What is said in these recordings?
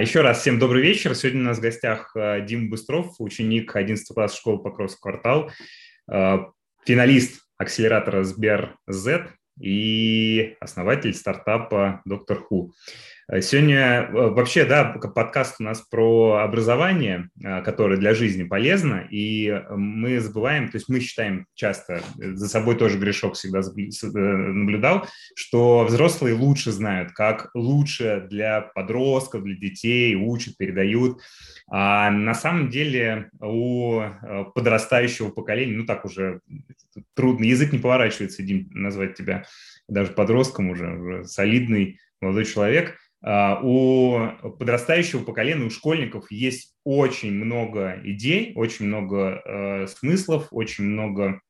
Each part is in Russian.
Еще раз всем добрый вечер. Сегодня у нас в гостях э, Дим Быстров, ученик 11 класса школы Покровский квартал, э, финалист акселератора Сбер Z и основатель стартапа Доктор Ху. Э, сегодня э, вообще, да, подкаст у нас про образование, э, которое для жизни полезно, и мы забываем, то есть мы считаем часто, за собой тоже грешок всегда наблюдал, что взрослые лучше знают, как лучше для подростков, для детей учат, передают. А на самом деле у подрастающего поколения, ну так уже трудно, язык не поворачивается, Дим, назвать тебя даже подростком уже, уже солидный молодой человек – а, у подрастающего поколения, у школьников есть очень много идей, очень много э, смыслов, очень много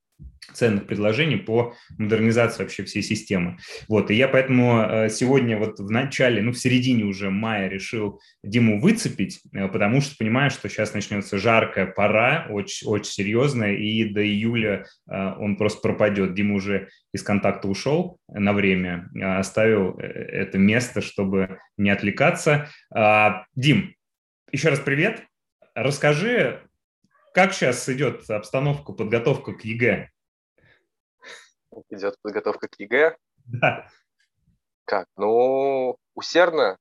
ценных предложений по модернизации вообще всей системы. Вот, и я поэтому э, сегодня вот в начале, ну, в середине уже мая решил Диму выцепить, э, потому что понимаю, что сейчас начнется жаркая пора, очень, очень серьезная, и до июля э, он просто пропадет. Дима уже из контакта ушел на время, оставил это место, чтобы не отвлекаться. А, Дим, еще раз привет. Расскажи, как сейчас идет обстановка, подготовка к ЕГЭ? идет подготовка к ЕГЭ. Да. Как? Ну, усердно,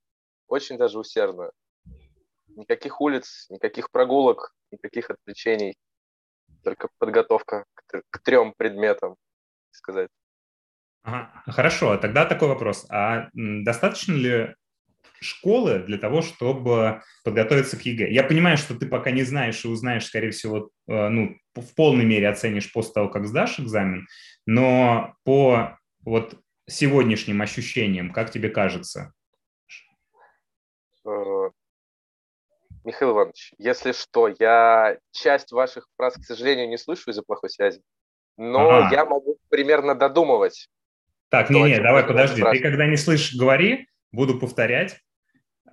очень даже усердно. Никаких улиц, никаких прогулок, никаких отвлечений. Только подготовка к, к трем предметам, сказать. Ага. Хорошо, а тогда такой вопрос. А достаточно ли школы для того, чтобы подготовиться к ЕГЭ? Я понимаю, что ты пока не знаешь и узнаешь, скорее всего, э, ну, в полной мере оценишь после того, как сдашь экзамен, но по вот сегодняшним ощущениям, как тебе кажется? Э, Михаил Иванович, если что, я часть ваших фраз, к сожалению, не слышу из-за плохой связи, но ага. я могу примерно додумывать. Так, не-не, давай, подожди. Ты когда не слышишь, говори, буду повторять.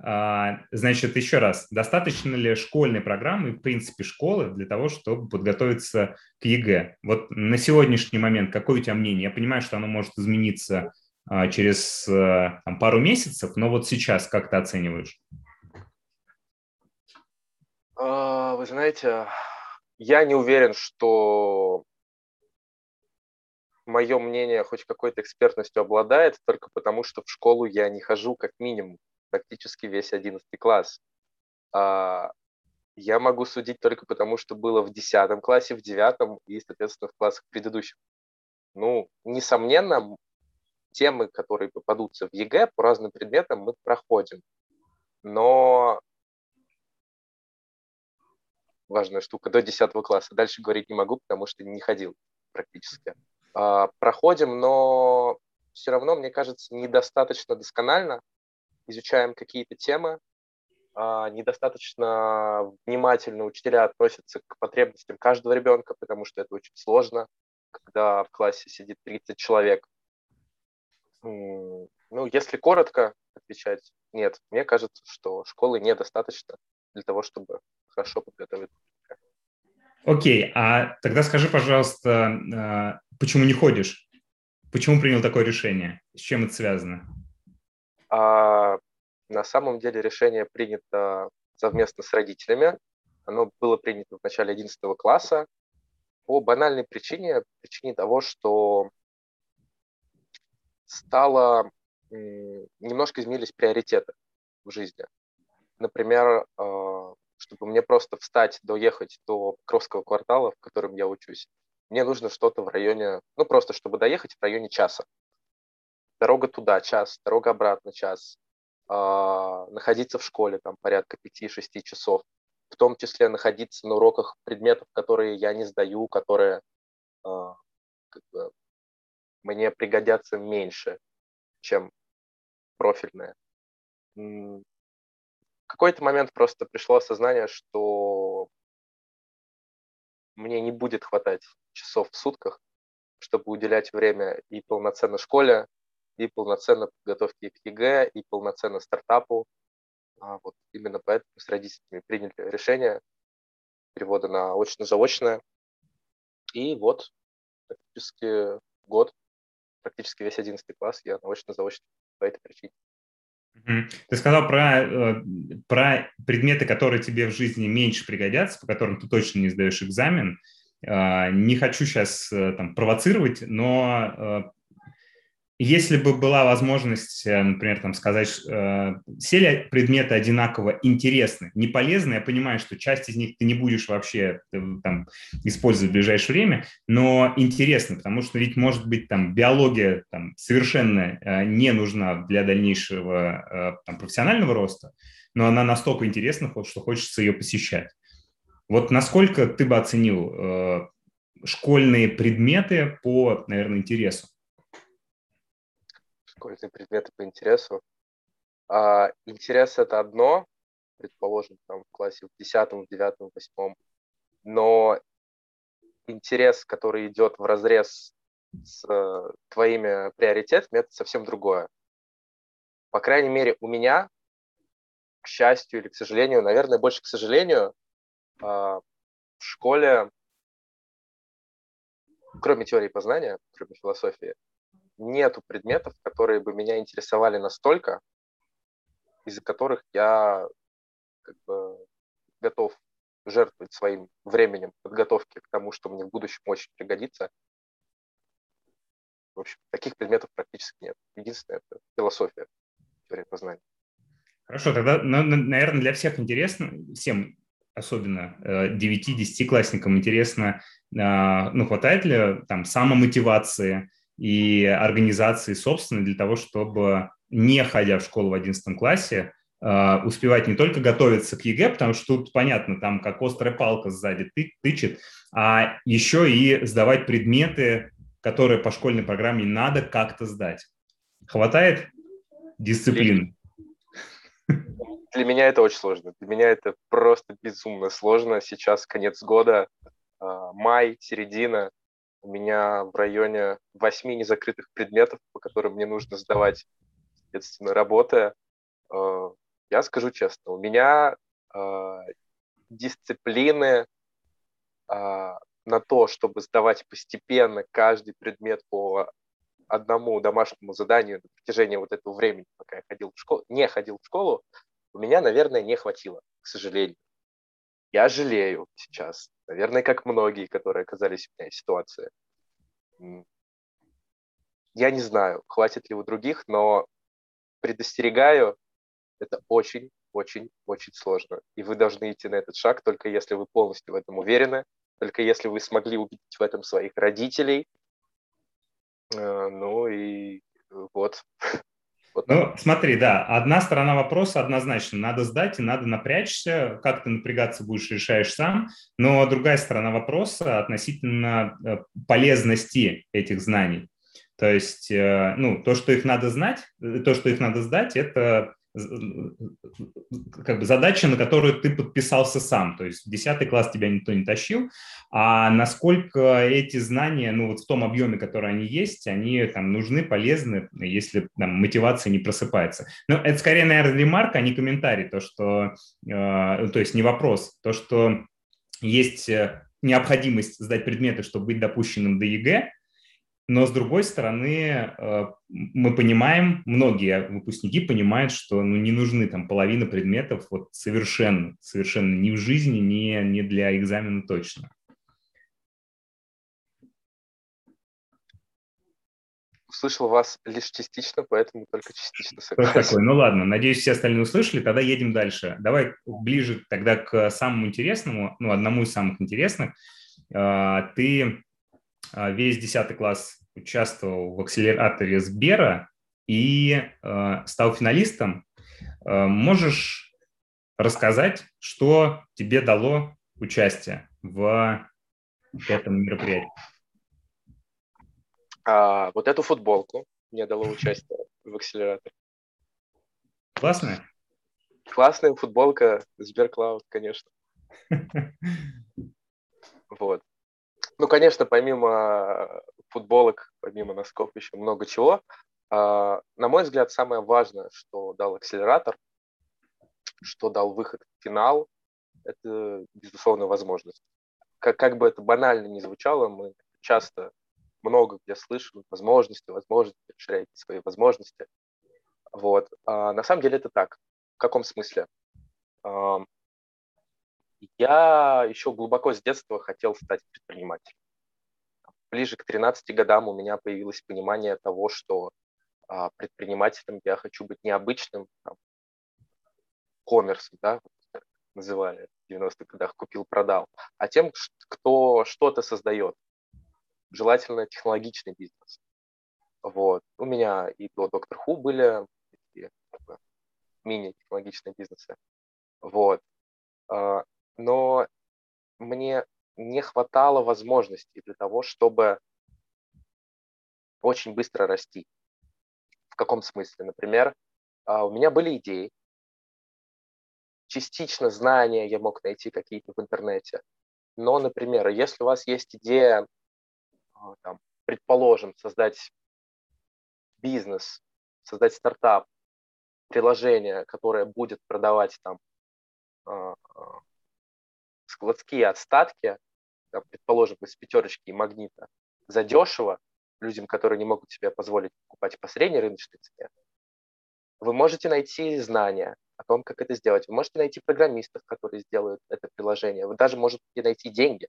А, значит, еще раз, достаточно ли школьной программы, в принципе, школы для того, чтобы подготовиться к ЕГЭ? Вот на сегодняшний момент какое у тебя мнение? Я понимаю, что оно может измениться а, через а, там, пару месяцев, но вот сейчас как ты оцениваешь? Вы знаете, я не уверен, что мое мнение хоть какой-то экспертностью обладает, только потому что в школу я не хожу как минимум практически весь 11 класс. А, я могу судить только потому, что было в 10 классе, в 9 и, соответственно, в классах предыдущих. Ну, несомненно, темы, которые попадутся в ЕГЭ по разным предметам, мы проходим. Но важная штука, до 10 класса. Дальше говорить не могу, потому что не ходил практически. А, проходим, но все равно, мне кажется, недостаточно досконально, изучаем какие-то темы, а, недостаточно внимательно учителя относятся к потребностям каждого ребенка, потому что это очень сложно, когда в классе сидит 30 человек. Ну, если коротко отвечать, нет. Мне кажется, что школы недостаточно для того, чтобы хорошо подготовить. Окей, а тогда скажи, пожалуйста, а, почему не ходишь? Почему принял такое решение? С чем это связано? А, на самом деле решение принято совместно с родителями. Оно было принято в начале 11 класса по банальной причине, причине того, что стало немножко изменились приоритеты в жизни. Например, а, чтобы мне просто встать, доехать до Покровского квартала, в котором я учусь, мне нужно что-то в районе, ну просто чтобы доехать в районе часа дорога туда час, дорога обратно час, э, находиться в школе там порядка 5-6 часов, в том числе находиться на уроках предметов, которые я не сдаю, которые э, как бы, мне пригодятся меньше, чем профильные. В какой-то момент просто пришло осознание, что мне не будет хватать часов в сутках, чтобы уделять время и полноценно школе, и полноценно подготовке к ЕГЭ, и полноценно стартапу. А вот именно поэтому с родителями приняли решение перевода на очно-заочное. И вот практически год, практически весь 11 класс я на очно-заочно по этой причине. Ты сказал про, э, про предметы, которые тебе в жизни меньше пригодятся, по которым ты точно не сдаешь экзамен. А, не хочу сейчас э, там провоцировать, но э, если бы была возможность, э, например, там сказать, э, все ли предметы одинаково интересны, не полезны, я понимаю, что часть из них ты не будешь вообще э, там, использовать в ближайшее время, но интересны, потому что ведь может быть там биология там, совершенно не нужна для дальнейшего там, профессионального роста, но она настолько интересна, что хочется ее посещать. Вот насколько ты бы оценил школьные предметы по, наверное, интересу? Школьные предметы по интересу. А, интерес это одно, предположим, там в классе в 10, в 9, в 8, но интерес, который идет в разрез с э, твоими приоритетами, это совсем другое. По крайней мере, у меня, к счастью или к сожалению, наверное, больше к сожалению, э, в школе, кроме теории познания, кроме философии, нету предметов, которые бы меня интересовали настолько, из-за которых я как бы, готов жертвовать своим временем подготовки к тому, что мне в будущем очень пригодится. В общем, таких предметов практически нет. Единственное – это философия, теория познания. Хорошо, тогда, наверное, для всех интересно, всем особенно 9-10-классникам интересно, а, ну, хватает ли там самомотивации, и организации собственной для того, чтобы, не ходя в школу в 11 классе, а, успевать не только готовиться к ЕГЭ, потому что тут понятно, там как острая палка сзади ты, тычет, а еще и сдавать предметы, которые по школьной программе надо как-то сдать. Хватает дисциплины? Для меня это очень сложно. Для меня это просто безумно сложно. Сейчас конец года, а, май, середина у меня в районе восьми незакрытых предметов, по которым мне нужно сдавать, соответственно, работы. Э, я скажу честно, у меня э, дисциплины э, на то, чтобы сдавать постепенно каждый предмет по одному домашнему заданию на протяжении вот этого времени, пока я ходил в школу, не ходил в школу, у меня, наверное, не хватило, к сожалению. Я жалею сейчас, наверное, как многие, которые оказались в моей ситуации. Я не знаю, хватит ли у других, но предостерегаю, это очень, очень, очень сложно. И вы должны идти на этот шаг только если вы полностью в этом уверены, только если вы смогли убедить в этом своих родителей. Э, ну и вот. Вот ну, смотри, да, одна сторона вопроса однозначно, надо сдать и надо напрячься, как ты напрягаться будешь, решаешь сам, но другая сторона вопроса относительно э, полезности этих знаний. То есть, э, ну, то, что их надо знать, э, то, что их надо сдать, это как бы задача, на которую ты подписался сам. То есть в 10 класс тебя никто не тащил, а насколько эти знания, ну вот в том объеме, который они есть, они там нужны, полезны, если там мотивация не просыпается. Но это скорее, наверное, ремарка, а не комментарий, то, что, э, то есть не вопрос, то, что есть э, необходимость сдать предметы, чтобы быть допущенным до ЕГЭ, но с другой стороны, э, мы понимаем, многие выпускники понимают, что ну, не нужны там половина предметов вот совершенно, совершенно ни в жизни, ни, ни для экзамена точно. Услышал вас лишь частично, поэтому только частично согласен. Такой? Ну ладно, надеюсь, все остальные услышали, тогда едем дальше. Давай ближе тогда к самому интересному, ну, одному из самых интересных. Э, ты весь 10 класс участвовал в акселераторе Сбера и э, стал финалистом. Э, можешь рассказать, что тебе дало участие в этом мероприятии? А, вот эту футболку мне дало участие в акселераторе. Классная? Классная футболка Сберклауд, конечно. Вот. Ну, конечно, помимо футболок, помимо носков, еще много чего. А, на мой взгляд, самое важное, что дал акселератор, что дал выход в финал, это, безусловно, возможность. Как, как бы это банально ни звучало, мы часто много где слышим возможности, возможности, расширяйте свои возможности. Вот. А на самом деле это так. В каком смысле? Я еще глубоко с детства хотел стать предпринимателем. Ближе к 13 годам у меня появилось понимание того, что а, предпринимателем я хочу быть необычным, там, коммерсом, да, называли в 90-х годах, купил-продал, а тем, кто что-то создает. Желательно технологичный бизнес. Вот. У меня и до Доктор Ху были мини-технологичные бизнесы. Вот. Но мне не хватало возможностей для того, чтобы очень быстро расти. В каком смысле? Например, а, у меня были идеи, частично знания я мог найти какие-то в интернете. Но, например, если у вас есть идея, а, там, предположим, создать бизнес, создать стартап, приложение, которое будет продавать там а, складские остатки, там, предположим, из пятерочки и магнита, задешево людям, которые не могут себе позволить покупать по средней рыночной цене, вы можете найти знания о том, как это сделать. Вы можете найти программистов, которые сделают это приложение. Вы даже можете найти деньги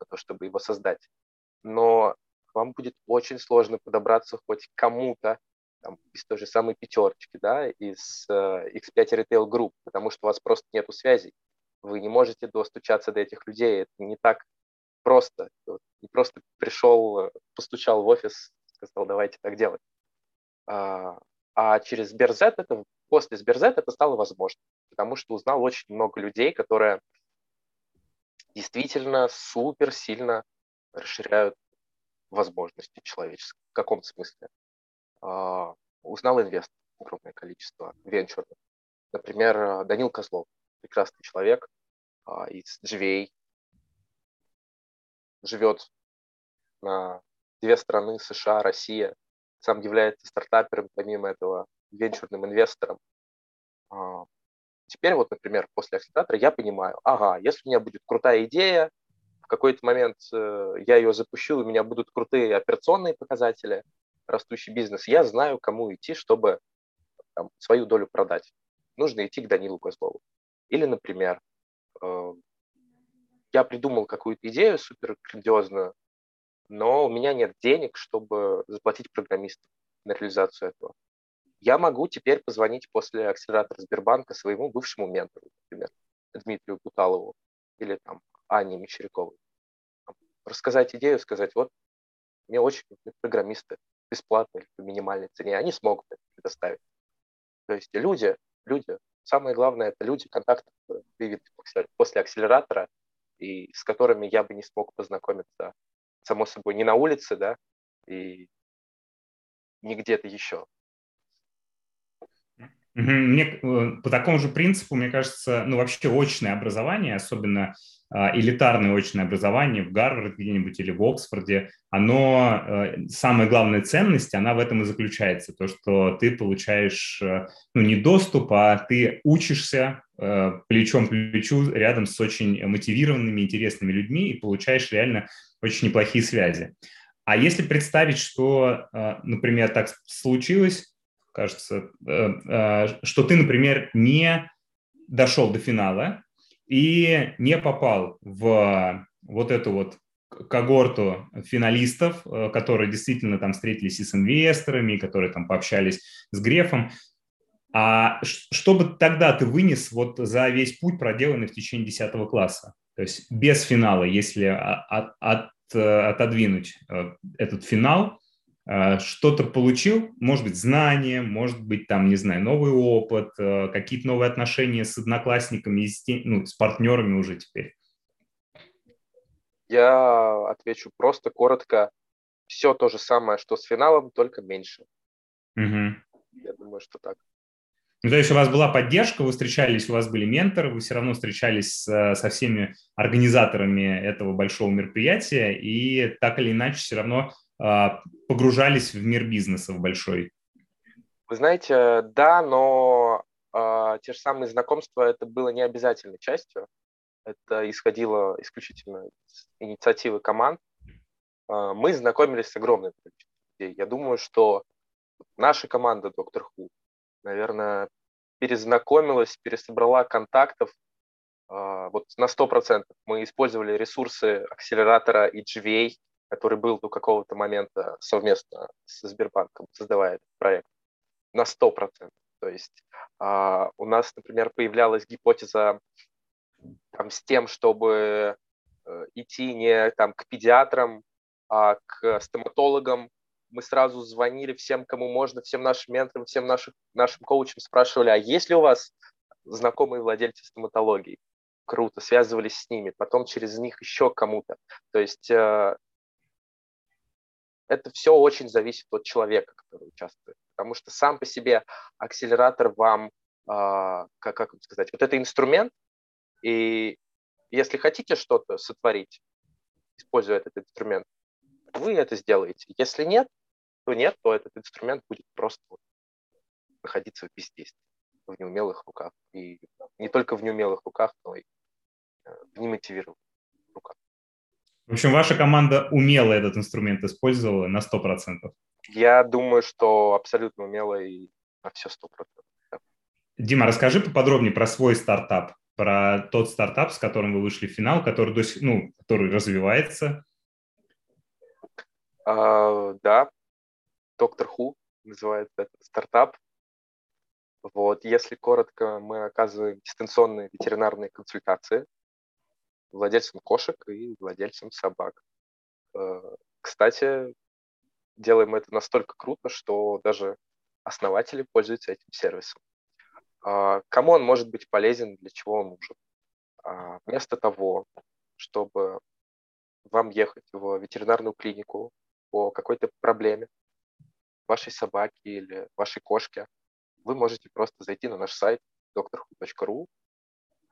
на то, чтобы его создать. Но вам будет очень сложно подобраться хоть кому-то там, из той же самой пятерочки, да, из uh, X5 Retail Group, потому что у вас просто нету связей. Вы не можете достучаться до этих людей. Это не так просто. Не просто пришел, постучал в офис, сказал, давайте так делать. А, а через Сберзет это, после Сберзет это стало возможно, потому что узнал очень много людей, которые действительно супер сильно расширяют возможности человеческие. В каком смысле? Uh, узнал инвестор огромное количество, венчурных. Например, Данил Козлов, прекрасный человек uh, из GVA, живет на две страны, США, Россия, сам является стартапером, помимо этого, венчурным инвестором. А, теперь вот, например, после акселератора я понимаю, ага, если у меня будет крутая идея, в какой-то момент э, я ее запущу, у меня будут крутые операционные показатели, растущий бизнес, я знаю, кому идти, чтобы там, свою долю продать. Нужно идти к Данилу Козлову. Или, например, э, я придумал какую-то идею супер грандиозную, но у меня нет денег, чтобы заплатить программистам на реализацию этого. Я могу теперь позвонить после акселератора Сбербанка своему бывшему ментору, например, Дмитрию Буталову или там Ане Мещеряковой. Рассказать идею, сказать, вот мне очень нужны программисты бесплатно или по минимальной цене, они смогут это предоставить. То есть люди, люди, самое главное, это люди, контакты, которые появились после акселератора, и с которыми я бы не смог познакомиться само собой, не на улице, да, и не где-то еще. Мне, э, по такому же принципу, мне кажется, ну вообще очное образование, особенно э, элитарное очное образование в Гарварде где-нибудь или в Оксфорде, оно, э, самая главная ценность, она в этом и заключается, то, что ты получаешь, э, ну не доступ, а ты учишься плечом к плечу рядом с очень мотивированными, интересными людьми и получаешь реально очень неплохие связи. А если представить, что, например, так случилось, кажется, э, э, что ты, например, не дошел до финала и не попал в вот эту вот когорту финалистов, которые действительно там встретились и с инвесторами, которые там пообщались с Грефом. А что бы тогда ты вынес вот за весь путь, проделанный в течение 10 класса? То есть без финала, если от, от, отодвинуть э, этот финал, э, что-то получил, может быть, знания, может быть, там, не знаю, новый опыт, э, какие-то новые отношения с одноклассниками, ну, с партнерами уже теперь? Я отвечу просто, коротко. Все то же самое, что с финалом, только меньше. Угу. Я думаю, что так. Ну, то есть у вас была поддержка, вы встречались, у вас были менторы, вы все равно встречались со, со всеми организаторами этого большого мероприятия и так или иначе все равно э, погружались в мир бизнеса в большой. Вы знаете, да, но э, те же самые знакомства это было не обязательной частью. Это исходило исключительно из инициативы команд. Э, мы знакомились с огромным количеством людей. Я думаю, что наша команда Доктор Ху наверное, перезнакомилась, пересобрала контактов а, вот на 100%. Мы использовали ресурсы акселератора EGVA, который был до какого-то момента совместно со Сбербанком, создавая этот проект, на 100%. То есть а, у нас, например, появлялась гипотеза там, с тем, чтобы э, идти не там, к педиатрам, а к стоматологам. Мы сразу звонили всем, кому можно, всем нашим менторам, всем нашим, нашим коучам, спрашивали, а есть ли у вас знакомые владельцы стоматологии? Круто, связывались с ними, потом через них еще кому-то. То есть э, это все очень зависит от человека, который участвует. Потому что сам по себе акселератор вам, э, как, как сказать, вот это инструмент, и если хотите что-то сотворить, используя этот инструмент, вы это сделаете. Если нет, то нет, то этот инструмент будет просто находиться в бездействии, в неумелых руках. И не только в неумелых руках, но и э, в немотивированных. В общем, ваша команда умело этот инструмент использовала на 100%. Я думаю, что абсолютно умело и на все 100%. Да. Дима, расскажи поподробнее про свой стартап, про тот стартап, с которым вы вышли в финал, который, до сих, ну, который развивается. А, да, Доктор Ху называется этот стартап. Вот, если коротко, мы оказываем дистанционные ветеринарные консультации владельцам кошек и владельцам собак. Э, кстати, делаем это настолько круто, что даже основатели пользуются этим сервисом. А, кому он может быть полезен, для чего он нужен? А, вместо того, чтобы вам ехать в ветеринарную клинику по какой-то проблеме вашей собаки или вашей кошки, вы можете просто зайти на наш сайт drhu.ru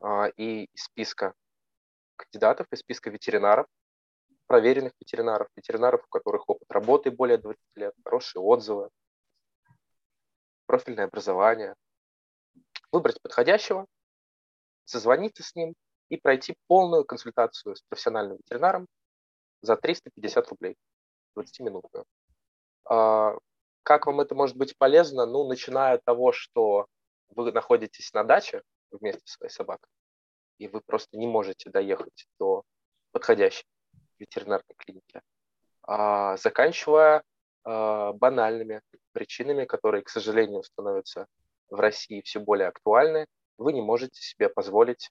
а, и из списка кандидатов, из списка ветеринаров, проверенных ветеринаров, ветеринаров, у которых опыт работы более 20 лет, хорошие отзывы, профильное образование, выбрать подходящего, созвониться с ним и пройти полную консультацию с профессиональным ветеринаром за 350 рублей, 20-минутную. А, как вам это может быть полезно? Ну, начиная от того, что вы находитесь на даче вместе со своей собакой, и вы просто не можете доехать до подходящей ветеринарной клиники, а, заканчивая а, банальными причинами, которые, к сожалению, становятся в России все более актуальны, вы не можете себе позволить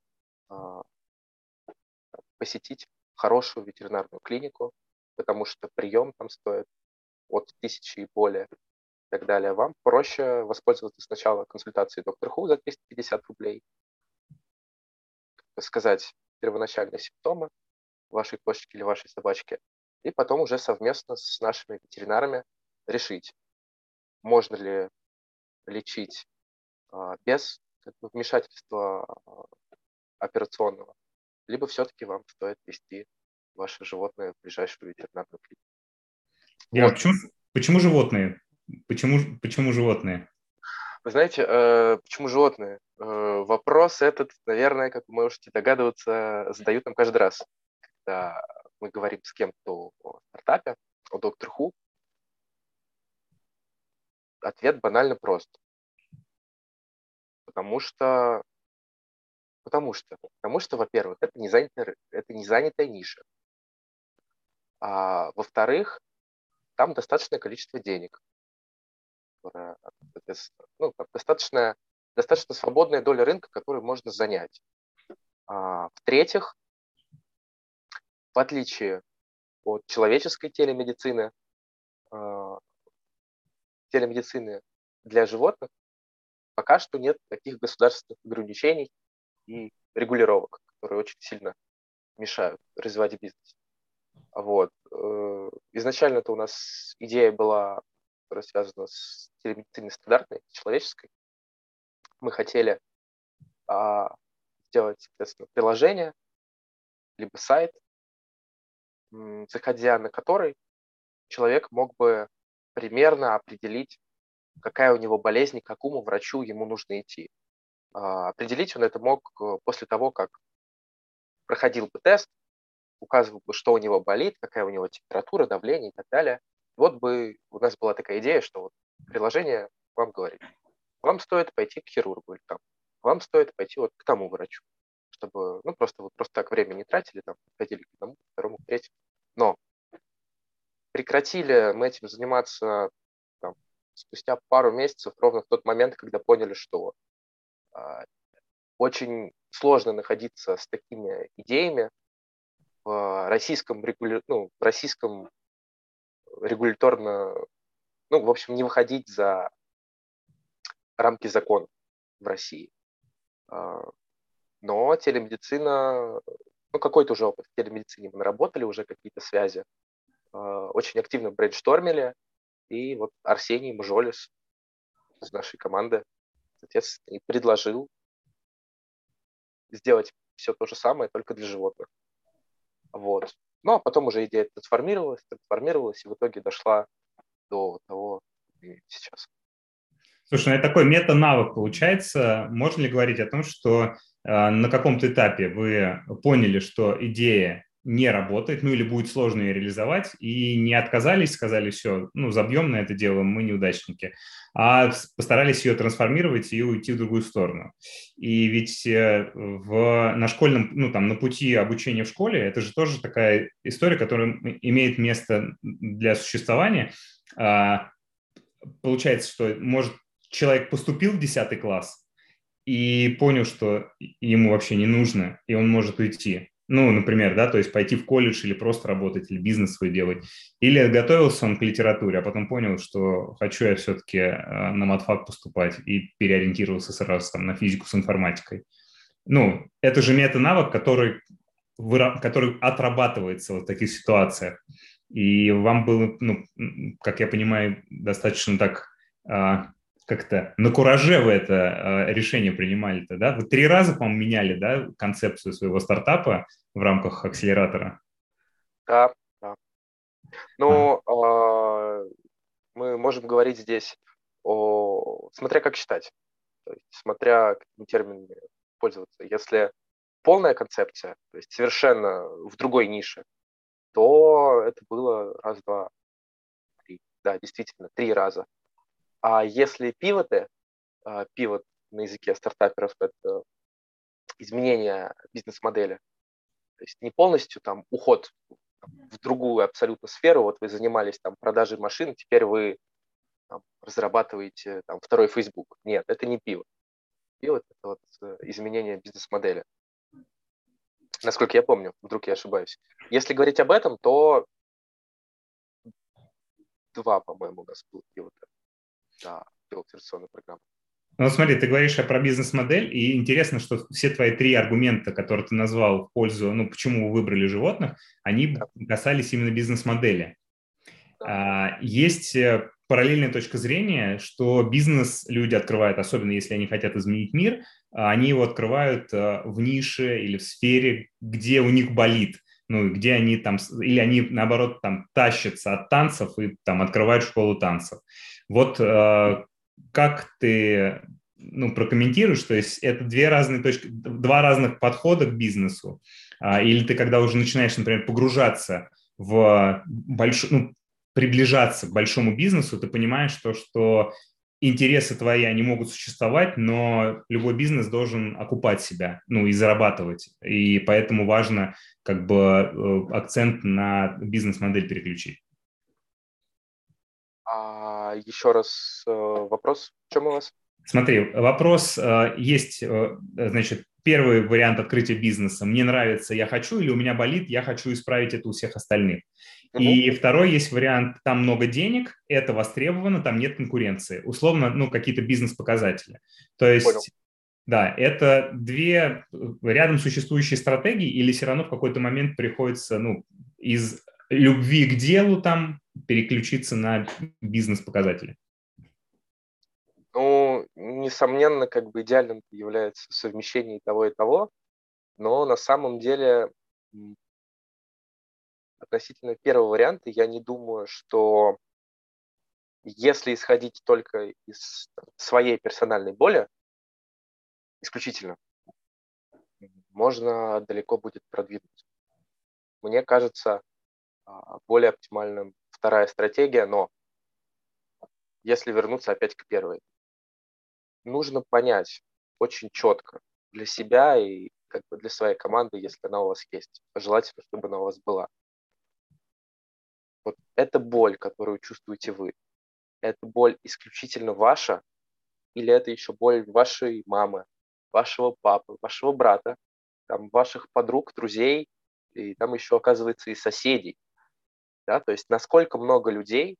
а, посетить хорошую ветеринарную клинику, потому что прием там стоит от тысячи и более и так далее. Вам проще воспользоваться сначала консультацией доктора Ху за 350 рублей, сказать первоначальные симптомы вашей кошечки или вашей собачки, и потом уже совместно с нашими ветеринарами решить, можно ли лечить а, без вмешательства а, операционного, либо все-таки вам стоит вести ваше животное в ближайшую ветеринарную клинику. Вот. почему, почему животные? Почему, почему животные? Вы знаете, э, почему животные? Э, вопрос этот, наверное, как вы можете догадываться, задают нам каждый раз, когда мы говорим с кем-то о стартапе, о Доктор Ху. Ответ банально прост. Потому что, потому что, потому что, во-первых, это не занятая, это не занятая ниша. А во-вторых, там достаточное количество денег, которое, ну, достаточно, достаточно свободная доля рынка, которую можно занять. А, в-третьих, в отличие от человеческой телемедицины, а, телемедицины для животных, пока что нет таких государственных ограничений и регулировок, которые очень сильно мешают развивать бизнес. Вот. Э, изначально это у нас идея была, которая связана с телемедициной стандартной, человеческой. Мы хотели а, сделать, соответственно, приложение, либо сайт, заходя на который человек мог бы примерно определить какая у него болезнь к какому врачу ему нужно идти. А, определить он это мог э, после того, как проходил бы тест, указывал бы, что у него болит, какая у него температура, давление и так далее. Вот бы у нас была такая идея, что вот приложение вам говорит, вам стоит пойти к хирургу или там, вам стоит пойти вот к тому врачу, чтобы, ну, просто вот просто так время не тратили, там, ходили к одному, к второму, к третьему. Но прекратили мы этим заниматься там, спустя пару месяцев, ровно в тот момент, когда поняли, что э, очень сложно находиться с такими идеями в российском, регуля... ну, в российском регуляторно, ну, в общем, не выходить за рамки закона в России. А, но телемедицина, ну, какой-то уже опыт в телемедицине мы наработали, уже какие-то связи. А, очень активно брейнштормили, и вот Арсений Мужолис из нашей команды, соответственно, и предложил сделать все то же самое, только для животных. Вот. Ну, а потом уже идея трансформировалась, трансформировалась, и в итоге дошла до того, сейчас. Слушай, ну это такой мета-навык получается. Можно ли говорить о том, что э, на каком-то этапе вы поняли, что идея не работает, ну или будет сложно ее реализовать, и не отказались, сказали, все, ну, забьем на это дело, мы неудачники, а постарались ее трансформировать и уйти в другую сторону. И ведь э, в, на школьном, ну, там, на пути обучения в школе, это же тоже такая история, которая имеет место для существования. А, получается, что может человек поступил в 10 класс и понял, что ему вообще не нужно, и он может уйти. Ну, например, да, то есть пойти в колледж или просто работать, или бизнес свой делать. Или готовился он к литературе, а потом понял, что хочу я все-таки э, на матфак поступать и переориентировался сразу там на физику с информатикой. Ну, это же мета-навык, который, который отрабатывается в таких ситуациях. И вам было, ну, как я понимаю, достаточно так а, как-то на кураже вы это э, решение принимали-то, да? Вы три раза, по-моему, меняли, да, концепцию своего стартапа в рамках акселератора? Да, да. Ну, а. э, мы можем говорить здесь о... Смотря как считать, есть, смотря какими терминами пользоваться. Если полная концепция, то есть совершенно в другой нише, то это было раз, два, три. Да, действительно, три раза. А если пивоты, а, пивот на языке стартаперов – это изменение бизнес-модели, то есть не полностью там уход в другую абсолютно сферу, вот вы занимались там продажей машин, теперь вы там, разрабатываете там, второй Facebook. Нет, это не пиво. Пиво – это вот э, изменение бизнес-модели. Насколько я помню, вдруг я ошибаюсь. Если говорить об этом, то два, по-моему, у нас было пивота да, операционную программу. Ну, смотри, ты говоришь про бизнес-модель, и интересно, что все твои три аргумента, которые ты назвал в пользу, ну, почему вы выбрали животных, они да. касались именно бизнес-модели. Да. А, есть э, параллельная точка зрения, что бизнес люди открывают, особенно если они хотят изменить мир, а они его открывают э, в нише или в сфере, где у них болит ну, где они там, или они, наоборот, там тащатся от танцев и там открывают школу танцев. Вот э, как ты ну, прокомментируешь, то есть это две разные точки, два разных подхода к бизнесу, а, или ты когда уже начинаешь, например, погружаться в большой, ну, приближаться к большому бизнесу, ты понимаешь, что, что интересы твои, они могут существовать, но любой бизнес должен окупать себя, ну, и зарабатывать. И поэтому важно как бы э, акцент на бизнес-модель переключить. А еще раз э, вопрос, в чем у вас? Смотри, вопрос э, есть, э, значит, первый вариант открытия бизнеса. Мне нравится, я хочу, или у меня болит, я хочу исправить это у всех остальных. Uh-huh. И второй есть вариант, там много денег, это востребовано, там нет конкуренции. Условно, ну, какие-то бизнес-показатели. То есть, Понял. да, это две рядом существующие стратегии, или все равно в какой-то момент приходится, ну, из любви к делу там переключиться на бизнес-показатели? Ну, несомненно, как бы идеальным является совмещение того и того, но на самом деле относительно первого варианта я не думаю, что если исходить только из своей персональной боли, исключительно, можно далеко будет продвинуться. Мне кажется, а, более оптимальным вторая стратегия, но если вернуться опять к первой, нужно понять очень четко для себя и как бы для своей команды, если она у вас есть. Желательно, чтобы она у вас была. Вот это боль, которую чувствуете вы. Это боль исключительно ваша, или это еще боль вашей мамы, вашего папы, вашего брата, там, ваших подруг, друзей, и там еще, оказывается, и соседей. Да? То есть насколько много людей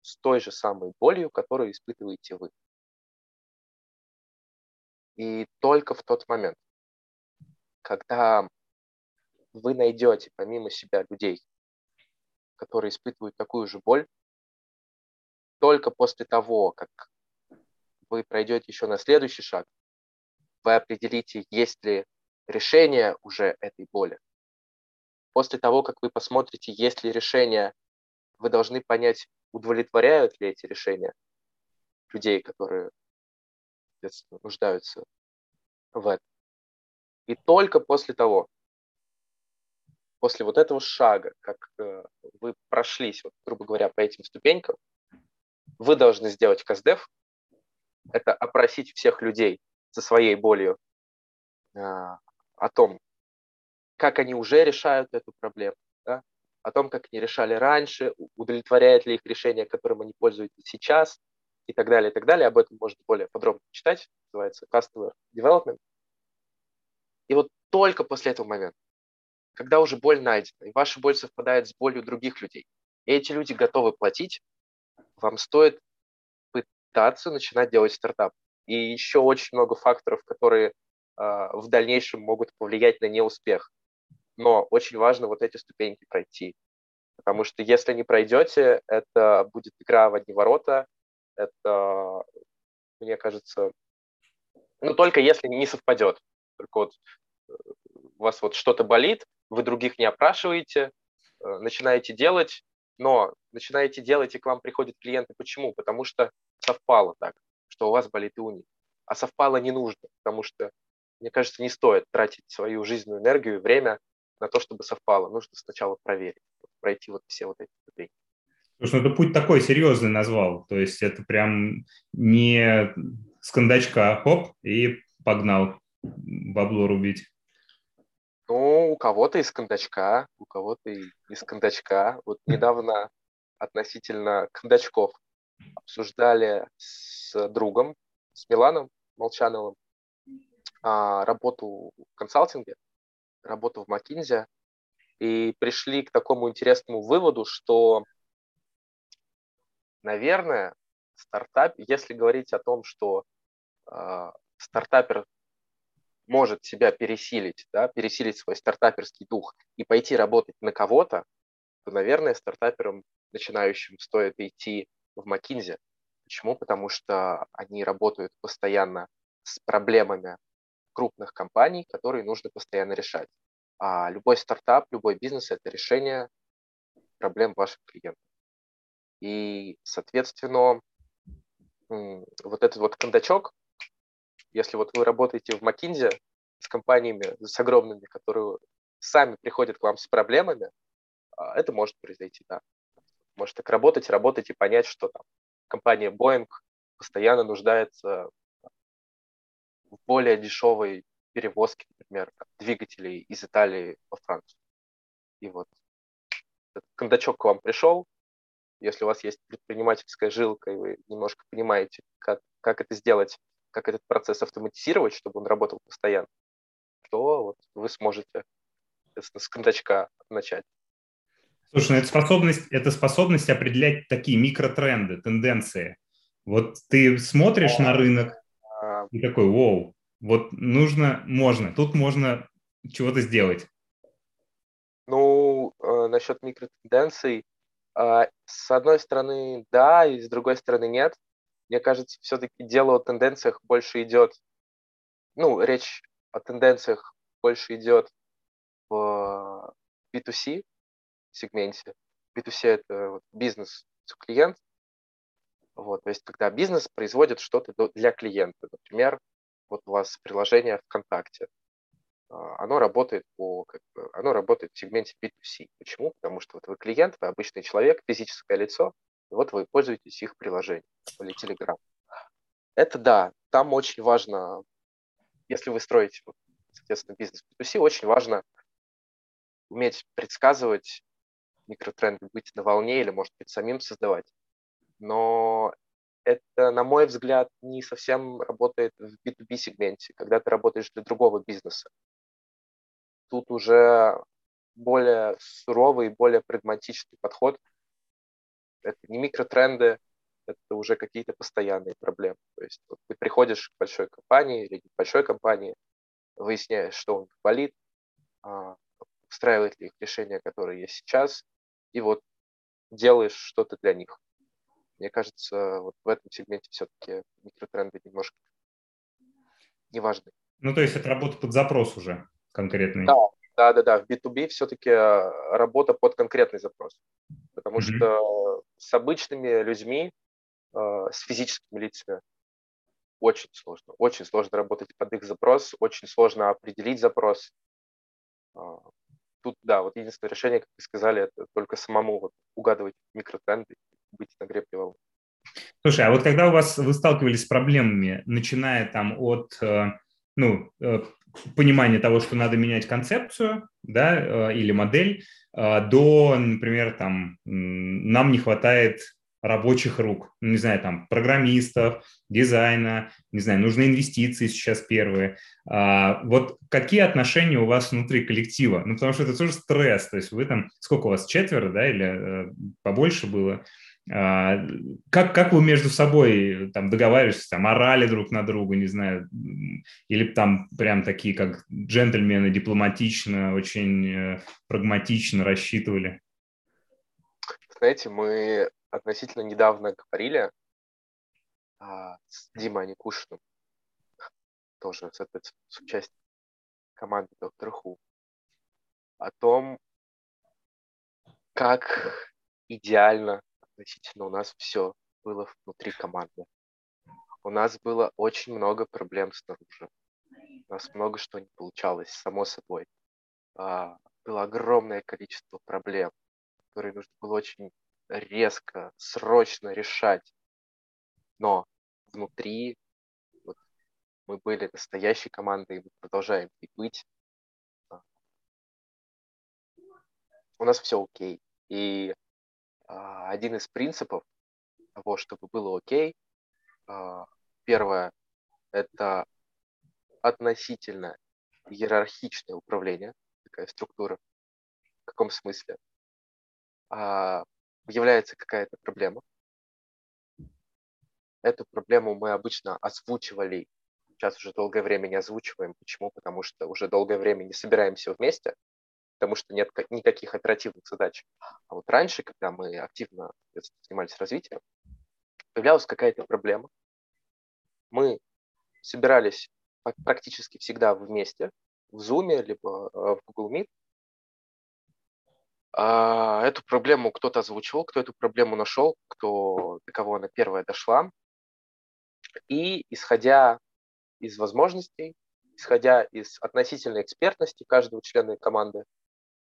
с той же самой болью, которую испытываете вы. И только в тот момент, когда вы найдете помимо себя людей, которые испытывают такую же боль, только после того, как вы пройдете еще на следующий шаг, вы определите, есть ли решение уже этой боли. После того, как вы посмотрите, есть ли решение, вы должны понять, удовлетворяют ли эти решения людей, которые нуждаются в этом. И только после того, после вот этого шага, как э, вы прошлись, вот, грубо говоря, по этим ступенькам, вы должны сделать КСДФ, это опросить всех людей со своей болью э, о том, как они уже решают эту проблему, да? о том, как они решали раньше, удовлетворяет ли их решение, которым они пользуются сейчас, и так далее, и так далее. Об этом можно более подробно читать. Называется Customer Development. И вот только после этого момента, когда уже боль найдена, и ваша боль совпадает с болью других людей, и эти люди готовы платить, вам стоит пытаться начинать делать стартап. И еще очень много факторов, которые э, в дальнейшем могут повлиять на неуспех. Но очень важно вот эти ступеньки пройти. Потому что если не пройдете, это будет игра в одни ворота, это, мне кажется, ну, только если не совпадет. Только вот э, у вас вот что-то болит, вы других не опрашиваете, э, начинаете делать, но начинаете делать, и к вам приходят клиенты. Почему? Потому что совпало так, что у вас болит и у них. А совпало не нужно, потому что, мне кажется, не стоит тратить свою жизненную энергию и время на то, чтобы совпало. Нужно сначала проверить, пройти вот все вот эти ступени. Слушай, ну это путь такой серьезный назвал. То есть это прям не с кондачка хоп и погнал бабло рубить. Ну, у кого-то из кондачка, у кого-то из кондачка. Вот недавно относительно кондачков обсуждали с другом, с Миланом Молчановым, а, работу в консалтинге, работу в Макинзе, и пришли к такому интересному выводу, что, наверное, стартап, если говорить о том, что э, стартапер может себя пересилить, да, пересилить свой стартаперский дух и пойти работать на кого-то, то, наверное, стартаперам начинающим стоит идти в Макинзе. Почему? Потому что они работают постоянно с проблемами крупных компаний, которые нужно постоянно решать. А любой стартап, любой бизнес – это решение проблем ваших клиентов. И, соответственно, вот этот вот кондачок, если вот вы работаете в Макинзе с компаниями, с огромными, которые сами приходят к вам с проблемами, а, это может произойти, да. Может так работать, работать и понять, что там компания Boeing постоянно нуждается в более дешевой перевозке, например, двигателей из Италии во Францию. И вот этот кондачок к вам пришел, если у вас есть предпринимательская жилка, и вы немножко понимаете, как, как это сделать, как этот процесс автоматизировать, чтобы он работал постоянно, то вот вы сможете с кондачка начать. Слушай, ну это способность, это способность определять такие микротренды, тенденции. Вот ты смотришь на рынок. И такой, вау, вот нужно, можно, тут можно чего-то сделать. Ну, э, насчет микротенденций, э, с одной стороны, да, и с другой стороны, нет. Мне кажется, все-таки дело о тенденциях больше идет, ну, речь о тенденциях больше идет в B2C, сегменте. B2C – это бизнес клиент. Вот, то есть, когда бизнес производит что-то для клиента. Например, вот у вас приложение ВКонтакте. А, оно работает, по, как бы, оно работает в сегменте B2C. Почему? Потому что вот вы клиент, вы обычный человек, физическое лицо, и вот вы пользуетесь их приложением или Telegram. Это да, там очень важно, если вы строите, соответственно, бизнес B2C, очень важно уметь предсказывать микротренды, быть на волне или, может быть, самим создавать. Но это, на мой взгляд, не совсем работает в B2B сегменте, когда ты работаешь для другого бизнеса. Тут уже более суровый, более прагматичный подход. Это не микротренды, это уже какие-то постоянные проблемы. То есть вот ты приходишь к большой компании или к большой компании, выясняешь, что у них болит, а, устраивает ли их решение, которое есть сейчас, и вот делаешь что-то для них. Мне кажется, вот в этом сегменте все-таки микротренды немножко неважны. Ну, то есть это работа под запрос уже конкретный. Да, да, да, да. В B2B все-таки э, работа под конкретный запрос. Потому mm-hmm. что с обычными людьми, э, с физическими лицами очень сложно. Очень сложно работать под их запрос, очень сложно определить запрос. А, тут, да, вот единственное решение, как вы сказали, это только самому вот угадывать микротренды быть волны. Слушай, а вот когда у вас вы сталкивались с проблемами, начиная там от э, ну, э, понимания того, что надо менять концепцию, да, э, или модель, до, например, там, нам не хватает рабочих рук, ну, не знаю, там, программистов, дизайна, не знаю, нужны инвестиции сейчас первые. А, вот какие отношения у вас внутри коллектива? Ну, потому что это тоже стресс, то есть вы там, сколько у вас, четверо, да, или побольше было? А, как, как вы между собой там договариваетесь, там орали друг на друга, не знаю, или там прям такие, как джентльмены, дипломатично, очень э, прагматично рассчитывали? Знаете, мы относительно недавно говорили а, с Димой Аникушиным, тоже с, с участием команды Доктор Ху, о том, как идеально относительно у нас все было внутри команды. У нас было очень много проблем снаружи. У нас много что не получалось, само собой. А, было огромное количество проблем, которые нужно было очень резко, срочно решать. Но внутри вот, мы были настоящей командой, и мы продолжаем и быть. А, у нас все окей. И один из принципов того, чтобы было окей, а, первое – это относительно иерархичное управление, такая структура. В каком смысле? А, является какая-то проблема. Эту проблему мы обычно озвучивали, сейчас уже долгое время не озвучиваем. Почему? Потому что уже долгое время не собираемся вместе, потому что нет никаких оперативных задач. А вот раньше, когда мы активно занимались развитием, появлялась какая-то проблема. Мы собирались практически всегда вместе, в Zoom, либо э, в Google Meet. А эту проблему кто-то озвучивал, кто эту проблему нашел, кто, до кого она первая дошла. И исходя из возможностей, исходя из относительной экспертности каждого члена команды,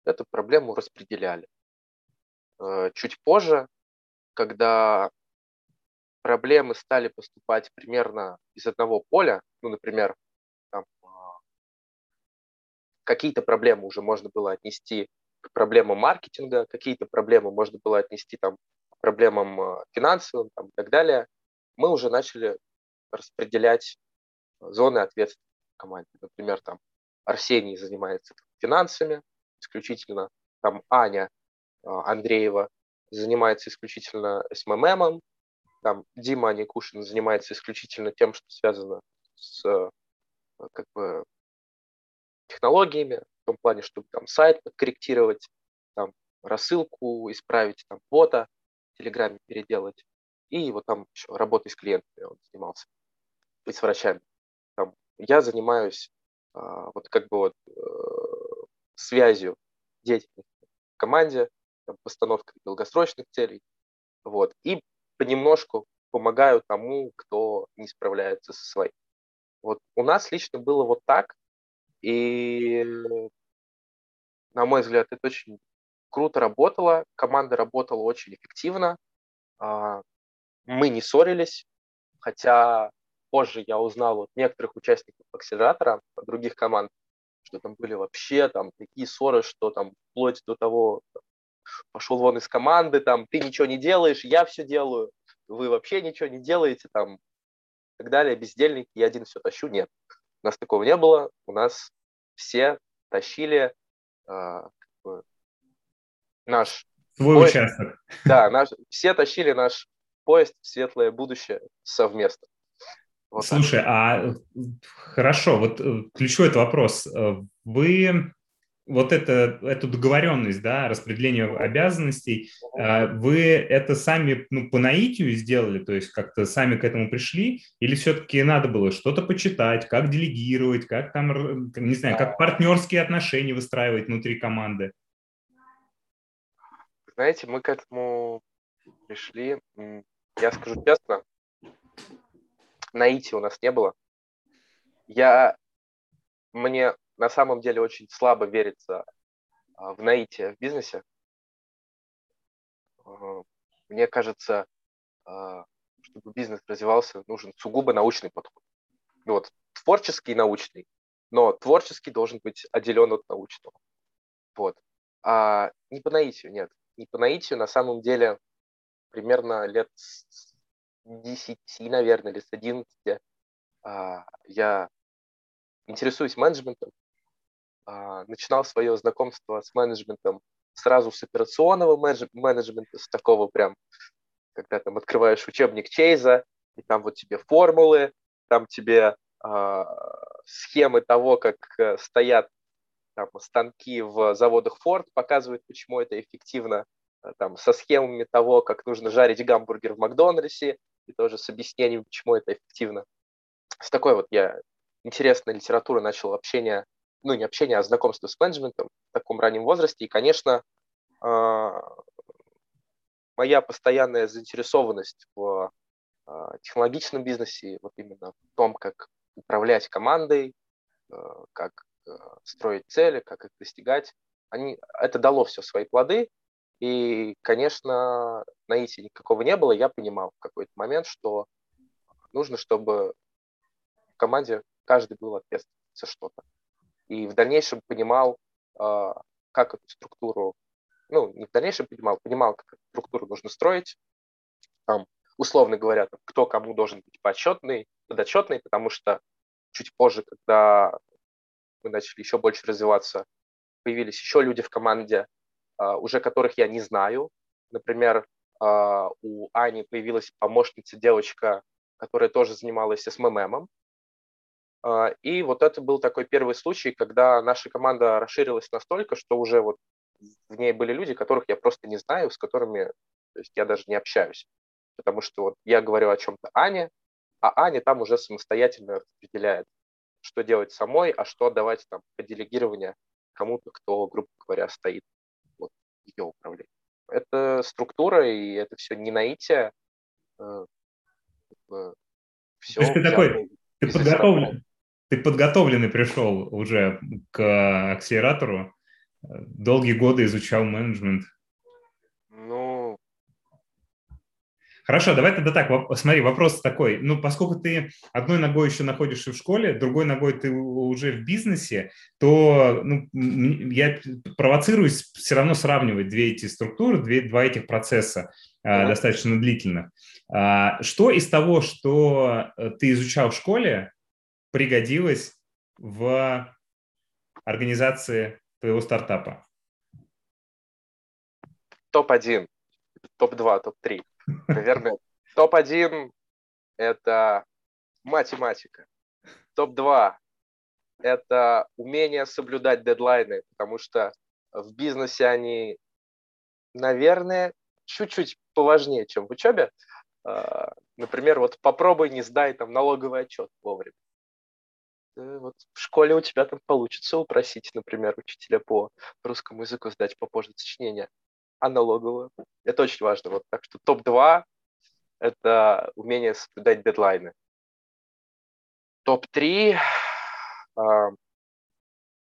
эту проблему распределяли. Э, чуть позже, когда проблемы стали поступать примерно из одного поля, ну, например, там, а, какие-то проблемы уже можно было отнести к проблемам маркетинга, какие-то проблемы можно было отнести там, к проблемам а, финансовым там, и так далее, мы уже начали распределять зоны ответственности в команде. Например, там Арсений занимается финансами, исключительно. Там Аня а, Андреева занимается исключительно СММом. Там Дима Аникушин занимается исключительно тем, что связано с а, как бы, технологиями, в том плане, чтобы там сайт подкорректировать, там рассылку исправить, там бота в Телеграме переделать. И вот там еще работой с клиентами он занимался. И с врачами. Там, я занимаюсь а, вот как бы вот э, связью деятельности в команде, постановкой долгосрочных целей. Вот. И понемножку помогаю тому, кто не справляется со своим. Вот у нас лично было вот так, и, на мой взгляд, это очень круто работало, команда работала очень эффективно, а, мы не ссорились, хотя позже я узнал от некоторых участников акселератора, других команд, что там были вообще там такие ссоры, что там вплоть до того, пошел вон из команды, там, ты ничего не делаешь, я все делаю, вы вообще ничего не делаете, там, и так далее, бездельники, я один все тащу. Нет, у нас такого не было, у нас все тащили э, наш Свой поезд, участок. Да, наш, все тащили наш поезд в светлое будущее совместно. Вот Слушай, так. а хорошо, вот э, ключевой это вопрос. Э, вы вот это, эту договоренность, да, распределение обязанностей, э, вы это сами ну, по наитию сделали, то есть как-то сами к этому пришли, или все-таки надо было что-то почитать, как делегировать, как там, не знаю, как партнерские отношения выстраивать внутри команды? Знаете, мы к этому пришли, я скажу честно, наития у нас не было. Я, мне на самом деле очень слабо верится а, в наитие в бизнесе. А, мне кажется, а, чтобы бизнес развивался, нужен сугубо научный подход. Вот, творческий и научный, но творческий должен быть отделен от научного. Вот. А не по наитию, нет не по наитию, на самом деле, примерно лет с 10, наверное, или с 11 а, я интересуюсь менеджментом, а, начинал свое знакомство с менеджментом сразу с операционного менеджмента, с такого прям, когда там открываешь учебник Чейза, и там вот тебе формулы, там тебе э, схемы того, как э, стоят там, станки в заводах Ford показывают, почему это эффективно, э, там, со схемами того, как нужно жарить гамбургер в Макдональдсе, и тоже с объяснением, почему это эффективно. С такой вот я интересной литературой начал общение, ну не общение, а знакомство с менеджментом в таком раннем возрасте. И, конечно, а, моя постоянная заинтересованность в а, технологичном бизнесе, вот именно в том, как управлять командой, э, как строить цели, как их достигать. Они, это дало все свои плоды, и, конечно, наития никакого не было. Я понимал в какой-то момент, что нужно, чтобы в команде каждый был ответственен за что-то. И в дальнейшем понимал, э, как эту структуру, ну, не в дальнейшем понимал, понимал, как эту структуру нужно строить. Там, условно говоря, кто кому должен быть подотчетный, подотчетный, потому что чуть позже, когда мы начали еще больше развиваться, появились еще люди в команде, а, уже которых я не знаю. Например, а, у Ани появилась помощница девочка, которая тоже занималась СММом. А, и вот это был такой первый случай, когда наша команда расширилась настолько, что уже вот в ней были люди, которых я просто не знаю, с которыми то есть я даже не общаюсь. Потому что вот я говорю о чем-то Ане, а Аня там уже самостоятельно распределяет что делать самой, а что отдавать там по делегированию кому-то, кто, грубо говоря, стоит ее управление. Это структура, и это все не наитие. Э, все, То есть ты такой, ты подготовлен, ты подготовленный пришел уже к акселератору, долгие годы изучал менеджмент. Хорошо, давай тогда так, смотри, вопрос такой. Ну, поскольку ты одной ногой еще находишься в школе, другой ногой ты уже в бизнесе, то ну, я провоцируюсь все равно сравнивать две эти структуры, две, два этих процесса mm-hmm. достаточно длительных. А, что из того, что э, ты изучал в школе, пригодилось в организации твоего стартапа? Топ-1, топ-2, топ-3. Наверное, топ-1 – это математика. Топ-2 – это умение соблюдать дедлайны, потому что в бизнесе они, наверное, чуть-чуть поважнее, чем в учебе. А, например, вот попробуй не сдай там налоговый отчет вовремя. Вот в школе у тебя там получится упросить, например, учителя по русскому языку сдать попозже сочинение а налоговую. Это очень важно. Вот, так что топ-2 – это умение соблюдать дедлайны. Топ-3 э,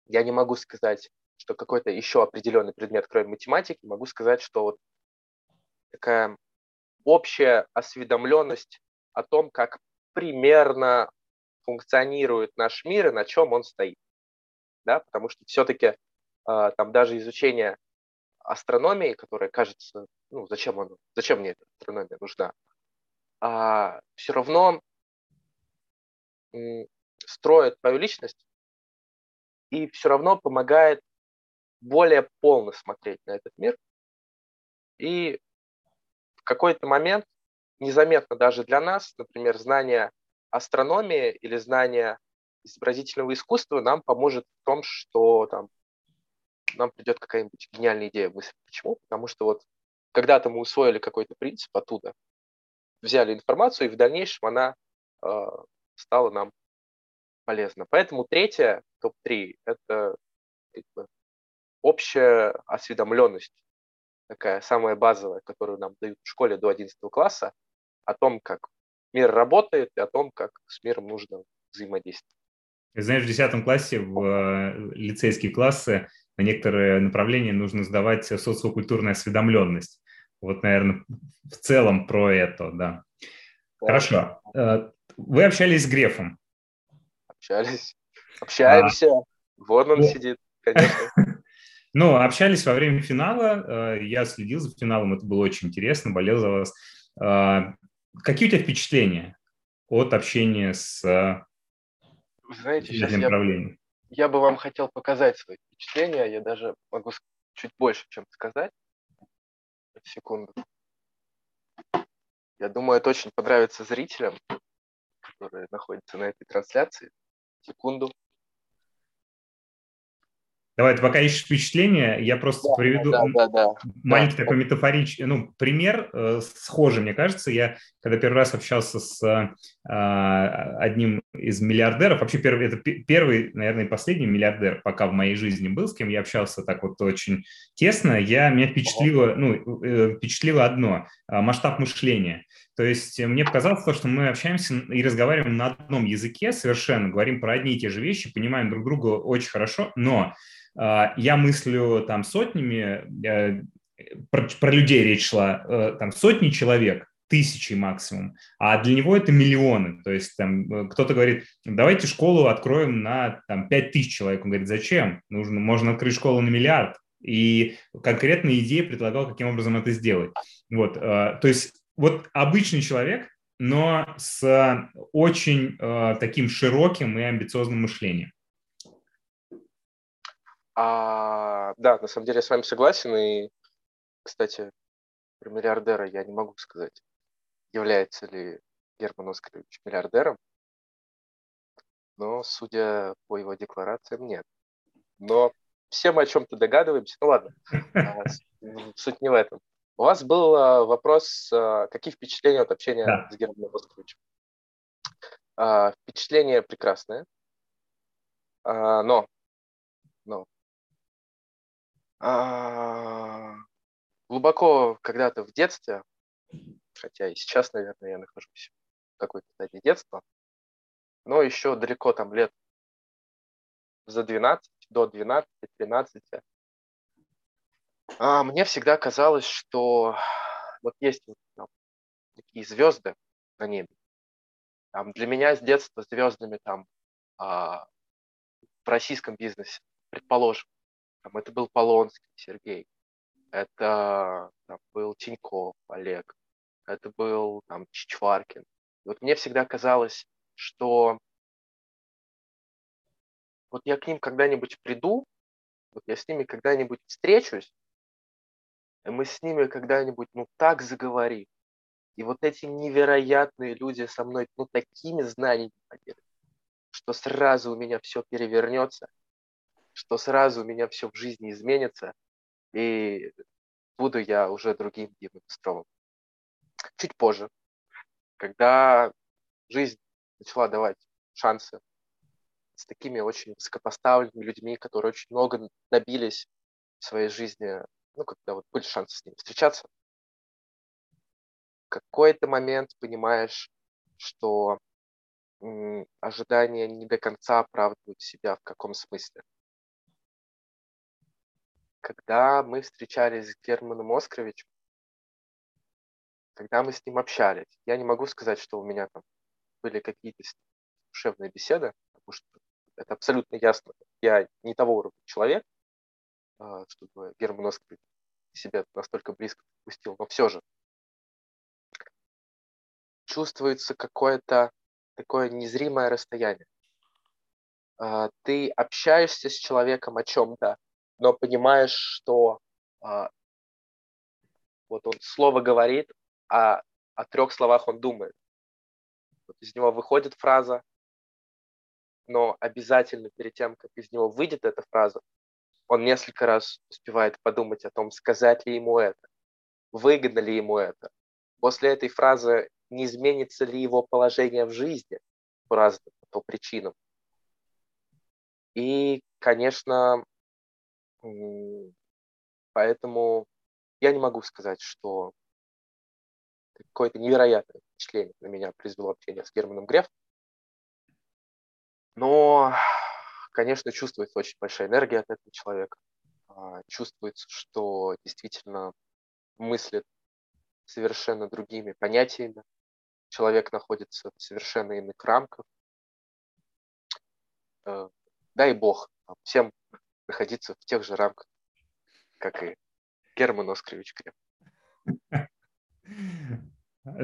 я не могу сказать, что какой-то еще определенный предмет, кроме математики, могу сказать, что вот такая общая осведомленность о том, как примерно функционирует наш мир и на чем он стоит. Да? Потому что все-таки э, там даже изучение астрономии, которая кажется, ну, зачем, оно, зачем мне эта астрономия нужна, а все равно строит твою личность и все равно помогает более полно смотреть на этот мир. И в какой-то момент, незаметно даже для нас, например, знание астрономии или знание изобразительного искусства нам поможет в том, что там, нам придет какая-нибудь гениальная идея мысль. Почему? Потому что вот когда-то мы усвоили какой-то принцип оттуда, взяли информацию, и в дальнейшем она э, стала нам полезна. Поэтому третье, топ-3, это как бы, общая осведомленность, такая самая базовая, которую нам дают в школе до 11 класса, о том, как мир работает и о том, как с миром нужно взаимодействовать. Знаешь, в 10 классе в э, лицейские классы на некоторые направления нужно сдавать социокультурная осведомленность. Вот, наверное, в целом про это, да. Хорошо. Э, вы общались с Грефом? Общались. Общаемся. А. Вон он ну... сидит, конечно. Ну, общались во время финала. Э, я следил за финалом, это было очень интересно, болел за вас. Э, какие у тебя впечатления от общения с Вы знаете, сейчас я, я бы вам хотел показать свои впечатления. Я даже могу чуть больше, чем сказать. Секунду. Я думаю, это очень понравится зрителям, которые находятся на этой трансляции. Секунду. Давай, ты пока ищешь впечатление, я просто да, приведу да, да, да, маленький да. такой метафоричный, ну, пример э, схожий, мне кажется. Я, когда первый раз общался с э, одним из миллиардеров, вообще первый, это первый, наверное, и последний миллиардер, пока в моей жизни был, с кем я общался так вот очень тесно, я, меня впечатлило, ну, э, впечатлило одно э, – масштаб мышления. То есть мне показалось то, что мы общаемся и разговариваем на одном языке совершенно, говорим про одни и те же вещи, понимаем друг друга очень хорошо, но а, я мыслю там сотнями, э, про, про людей речь шла, э, там сотни человек, тысячи максимум, а для него это миллионы. То есть там э, кто-то говорит, давайте школу откроем на там, 5 тысяч человек. Он говорит, зачем? Нужно, можно открыть школу на миллиард. И конкретные идеи предлагал, каким образом это сделать. Вот, то есть вот обычный человек, но с очень таким широким и амбициозным мышлением. А, да, на самом деле я с вами согласен. И, кстати, про миллиардера я не могу сказать, является ли Герман Оскарович миллиардером. Но, судя по его декларациям, нет. Но все мы о чем-то догадываемся. Ну ладно, а, суть не в этом. У вас был а, вопрос, а, какие впечатления от общения да. с Германом Оскаровичем? Впечатление прекрасное, но, но а, глубоко когда-то в детстве, хотя и сейчас, наверное, я нахожусь в какой-то стадии детства, но еще далеко там лет за 12, до 12-13, а, мне всегда казалось, что вот есть там, такие звезды на небе. Там, для меня с детства звездами там а, в российском бизнесе, предположим, там, это был Полонский Сергей, это там, был Тиньков Олег, это был там, Чичваркин. И вот мне всегда казалось, что вот я к ним когда-нибудь приду, вот я с ними когда-нибудь встречусь, мы с ними когда-нибудь, ну, так заговорим. И вот эти невероятные люди со мной, ну, такими знаниями поделятся, что сразу у меня все перевернется, что сразу у меня все в жизни изменится, и буду я уже другим Димой Быстровым. Чуть позже, когда жизнь начала давать шансы с такими очень высокопоставленными людьми, которые очень много добились в своей жизни, ну, когда вот были шансы с ними встречаться, какой-то момент понимаешь, что м, ожидания не до конца оправдывают себя в каком смысле когда мы встречались с Германом Оскаровичем, когда мы с ним общались, я не могу сказать, что у меня там были какие-то душевные беседы, потому что это абсолютно ясно. Я не того уровня человек, чтобы Герман Оскарович себя настолько близко пустил, но все же чувствуется какое-то такое незримое расстояние. А, ты общаешься с человеком о чем-то, но понимаешь, что а, вот он слово говорит, а о трех словах он думает. Вот из него выходит фраза, но обязательно перед тем, как из него выйдет эта фраза, он несколько раз успевает подумать о том, сказать ли ему это, выгодно ли ему это. После этой фразы не изменится ли его положение в жизни по разным по причинам. И, конечно, поэтому я не могу сказать, что какое-то невероятное впечатление на меня произвело общение с Германом Греф. Но, конечно, чувствуется очень большая энергия от этого человека. А, чувствуется, что действительно мыслит совершенно другими понятиями. Человек находится в совершенно иных рамках. Э, дай бог всем находиться в тех же рамках, как и Герман Оскарович Крем.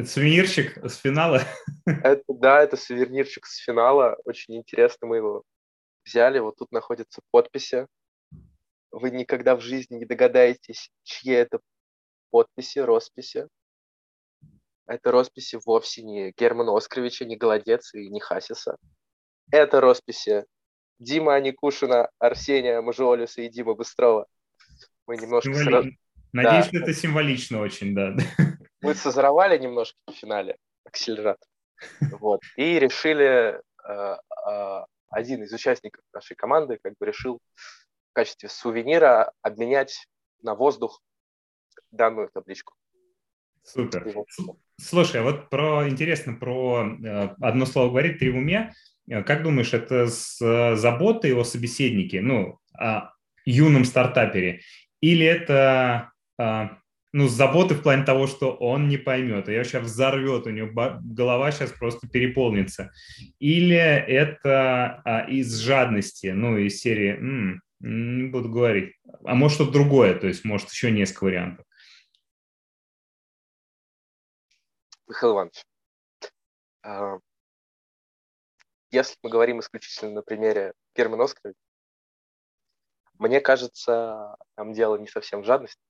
Сувенирчик с финала? Это, да, это сувенирчик с финала. Очень интересно, мы его взяли. Вот тут находятся подписи. Вы никогда в жизни не догадаетесь, чьи это подписи, росписи. Это росписи вовсе не Германа Оскаровича, не Голодец и не Хасиса. Это росписи Дима Аникушина, Арсения Мажуолиса и Дима Быстрова. Мы немножко... Символи... Надеюсь, да. что это символично очень, да. Мы созревали немножко в финале акселерат. Вот. И решили, э, э, один из участников нашей команды как бы решил в качестве сувенира обменять на воздух данную табличку. Супер. Слушай, а вот про интересно про э, одно слово говорить, три в уме. Как думаешь, это с заботой о собеседнике, ну, о юном стартапере, или это а, ну, заботы в плане того, что он не поймет, ее сейчас взорвет, у него голова сейчас просто переполнится. Или это а, из жадности, ну, из серии, м-м, не буду говорить, а может что-то другое, то есть может еще несколько вариантов. Михаил Иванович, а, если мы говорим исключительно на примере Германа Оскаровича, мне кажется, там дело не совсем в жадности,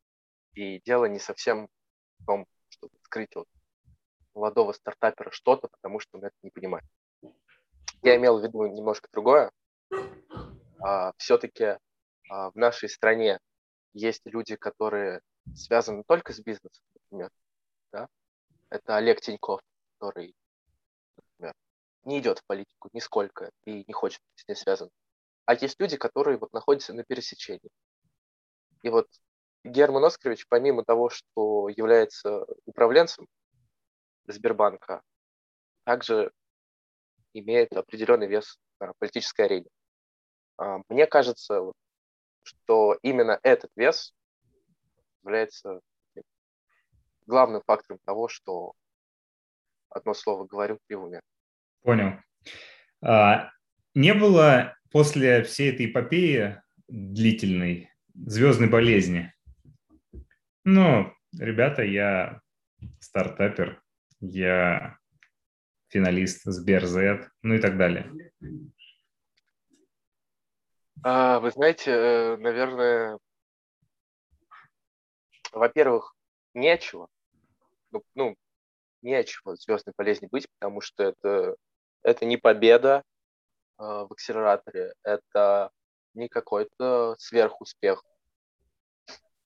и дело не совсем в том, чтобы скрыть от молодого стартапера что-то, потому что он это не понимает. Я имел в виду немножко другое. А, все-таки а, в нашей стране есть люди, которые связаны только с бизнесом, например. Да? Это Олег Тиньков, который, например, не идет в политику нисколько и не хочет с ней связан. А есть люди, которые вот находятся на пересечении. И вот Герман Оскарович, помимо того, что является управленцем Сбербанка, также имеет определенный вес на политической арене. А, мне кажется, что именно этот вес является главным фактором того, что одно слово говорю при уме. Понял. А, не было после всей этой эпопеи длительной звездной болезни? Ну, ребята, я стартапер, я финалист Сберзет, ну и так далее. А, вы знаете, э, наверное, во-первых, нечего, ну, ну, нечего звездной болезни быть, потому что это, это не победа, Э, в акселераторе, это не какой-то сверхуспех.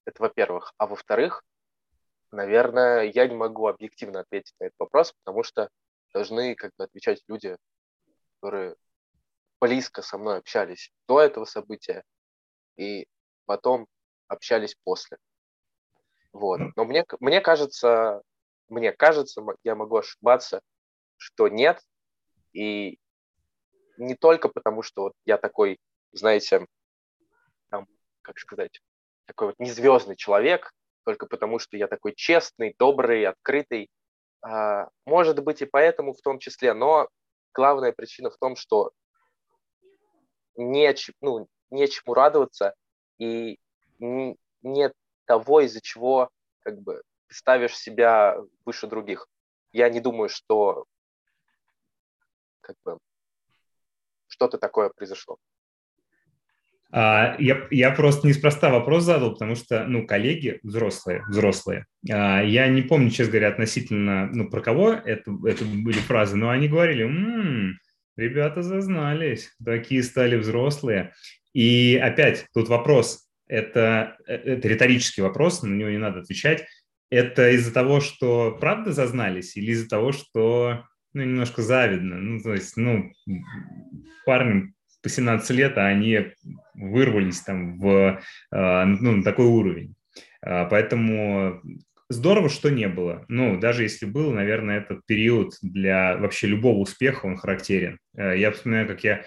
Это во-первых. А во-вторых, наверное, я не могу объективно ответить на этот вопрос, потому что должны как бы отвечать люди, которые близко со мной общались до этого события и потом общались после. Вот. Но мне, мне кажется, мне кажется, я могу ошибаться, что нет, и не только потому, что вот я такой, знаете, там, как сказать, такой вот незвездный человек, только потому, что я такой честный, добрый, открытый, А, может быть и поэтому в том числе, но главная причина в том, что не, ну, нечему радоваться и нет того, из-за чего как бы ставишь себя выше других. Я не думаю, что как бы что-то такое произошло. А, я, я просто неспроста вопрос задал, потому что, ну, коллеги взрослые, взрослые, а, я не помню, честно говоря, относительно, ну, про кого это, это были фразы, но они говорили, м-м, ребята зазнались, такие стали взрослые. И опять тут вопрос, это, это риторический вопрос, на него не надо отвечать. Это из-за того, что правда зазнались или из-за того, что ну, немножко завидно? Ну, то есть, ну, парням по 17 лет, а они вырвались там в, а, ну, на такой уровень. А, поэтому здорово, что не было. Ну, даже если был, наверное, этот период для вообще любого успеха, он характерен. А, я вспоминаю, как я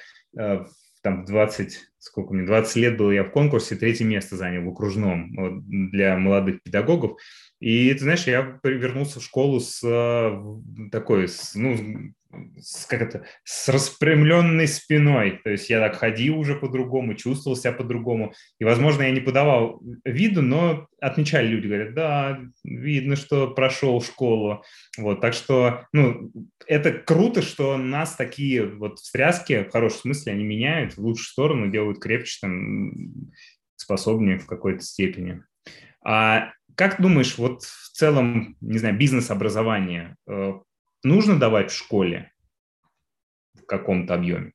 там 20, сколько мне, 20 лет был я в конкурсе, третье место занял в окружном для молодых педагогов. И, ты знаешь, я вернулся в школу с такой, с, ну, как это, с распрямленной спиной. То есть я так ходил уже по-другому, чувствовал себя по-другому. И, возможно, я не подавал виду, но отмечали люди, говорят, да, видно, что прошел школу. Вот, так что, ну, это круто, что нас такие вот встряски, в хорошем смысле, они меняют в лучшую сторону, делают крепче, там, способнее в какой-то степени. А как думаешь, вот в целом, не знаю, бизнес-образование э, нужно давать в школе в каком-то объеме?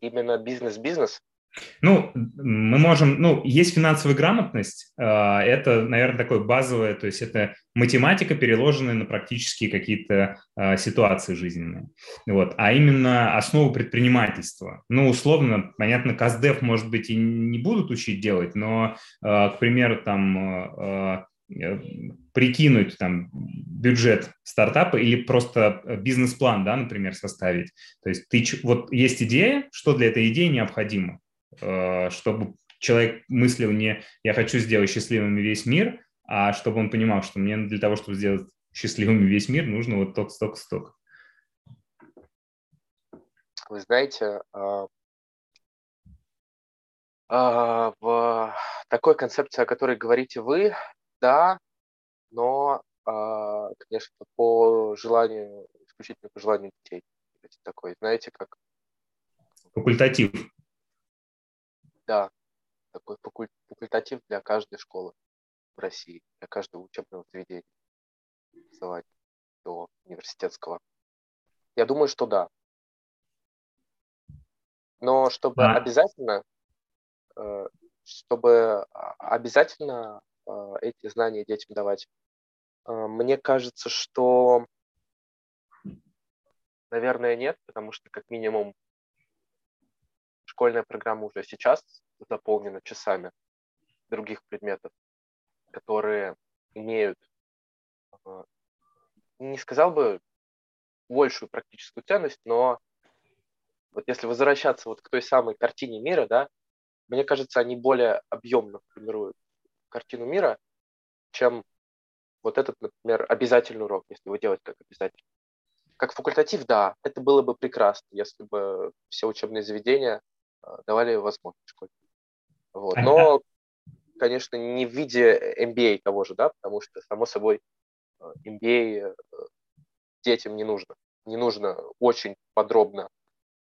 Именно бизнес-бизнес? Ну, мы можем, ну, есть финансовая грамотность, а, это, наверное, такое базовое, то есть это математика, переложенная на практические какие-то а, ситуации жизненные. Вот. А именно основу предпринимательства. Ну, условно, понятно, КАЗДЕФ, может быть, и не будут учить делать, но, а, к примеру, там прикинуть там бюджет стартапа или просто бизнес-план, да, например, составить. То есть ты, вот есть идея, что для этой идеи необходимо. Э, чтобы человек мыслил не «я хочу сделать счастливым весь мир», а чтобы он понимал, что мне для того, чтобы сделать счастливым весь мир, нужно вот тот столько столько. Вы знаете, в такой концепции, о которой говорите вы, да, но, а, конечно, по желанию, исключительно по желанию детей. Такой, знаете, как... Факультатив. Да, такой факультатив для каждой школы в России, для каждого учебного заведения, образования до университетского. Я думаю, что да. Но чтобы а. обязательно, э, чтобы обязательно э, эти знания детям давать, э, мне кажется, что, наверное, нет, потому что как минимум школьная программа уже сейчас заполнена часами других предметов, которые имеют, а, не сказал бы большую практическую ценность, но вот если возвращаться вот к той самой картине мира, да, мне кажется, они более объемно формируют картину мира, чем вот этот, например, обязательный урок, если его делать как обязательный. Как факультатив, да, это было бы прекрасно, если бы все учебные заведения а, давали возможность школе. Вот. Но, конечно, не в виде MBA того же, да, потому что, само собой, а, MBA э, детям не нужно. Не нужно очень подробно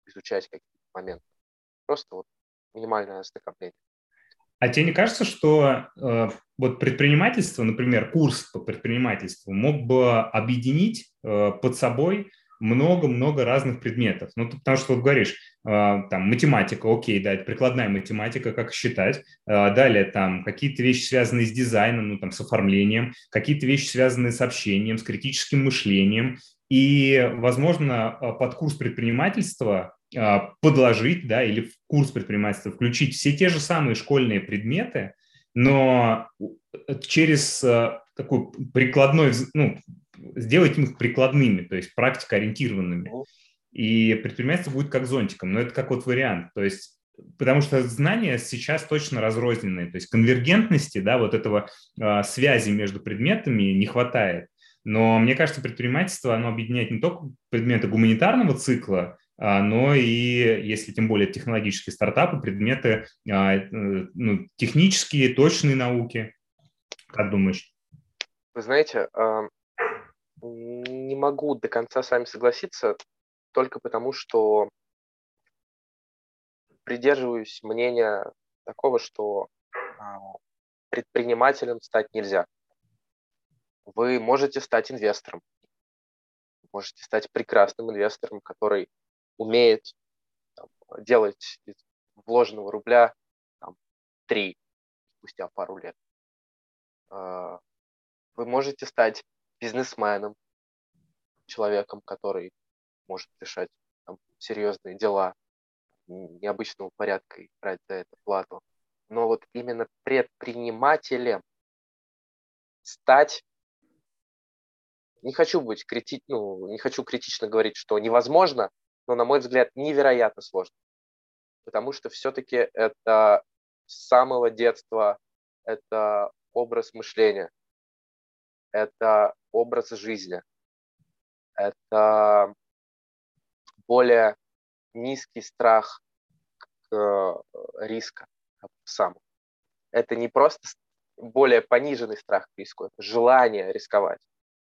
изучать какие-то моменты. Просто вот минимальное ознакомление. А тебе не кажется, что э, вот предпринимательство, например, курс по предпринимательству мог бы объединить э, под собой много-много разных предметов. Ну, потому что вот говоришь, а, там, математика, окей, да, это прикладная математика, как считать. А, далее там какие-то вещи, связанные с дизайном, ну, там, с оформлением, какие-то вещи, связанные с общением, с критическим мышлением. И, возможно, а, под курс предпринимательства подложить, да, или в курс предпринимательства включить все те же самые школьные предметы, но через такой прикладной, ну, сделать их прикладными, то есть практикоориентированными. И предпринимательство будет как зонтиком, но это как вот вариант. То есть потому что знания сейчас точно разрозненные, то есть конвергентности, да, вот этого э, связи между предметами не хватает. Но мне кажется, предпринимательство, оно объединяет не только предметы гуманитарного цикла, а, но и, если тем более технологические стартапы, предметы а, э, ну, технические, точные науки. Как думаешь? Вы знаете, не могу до конца с вами согласиться, только потому что придерживаюсь мнения такого, что а, предпринимателем стать нельзя. Вы можете стать инвестором, можете стать прекрасным инвестором, который умеет там, делать из вложенного рубля там, три спустя пару лет. А, вы можете стать бизнесменом, человеком, который может решать там, серьезные дела необычного порядка и брать за это плату. Но вот именно предпринимателем стать не хочу быть крити... ну, не хочу критично говорить, что невозможно, но, на мой взгляд, невероятно сложно. Потому что все-таки это с самого детства это образ мышления, это образ жизни, это более низкий страх э, риска сам. Это не просто более пониженный страх к риску, это желание рисковать,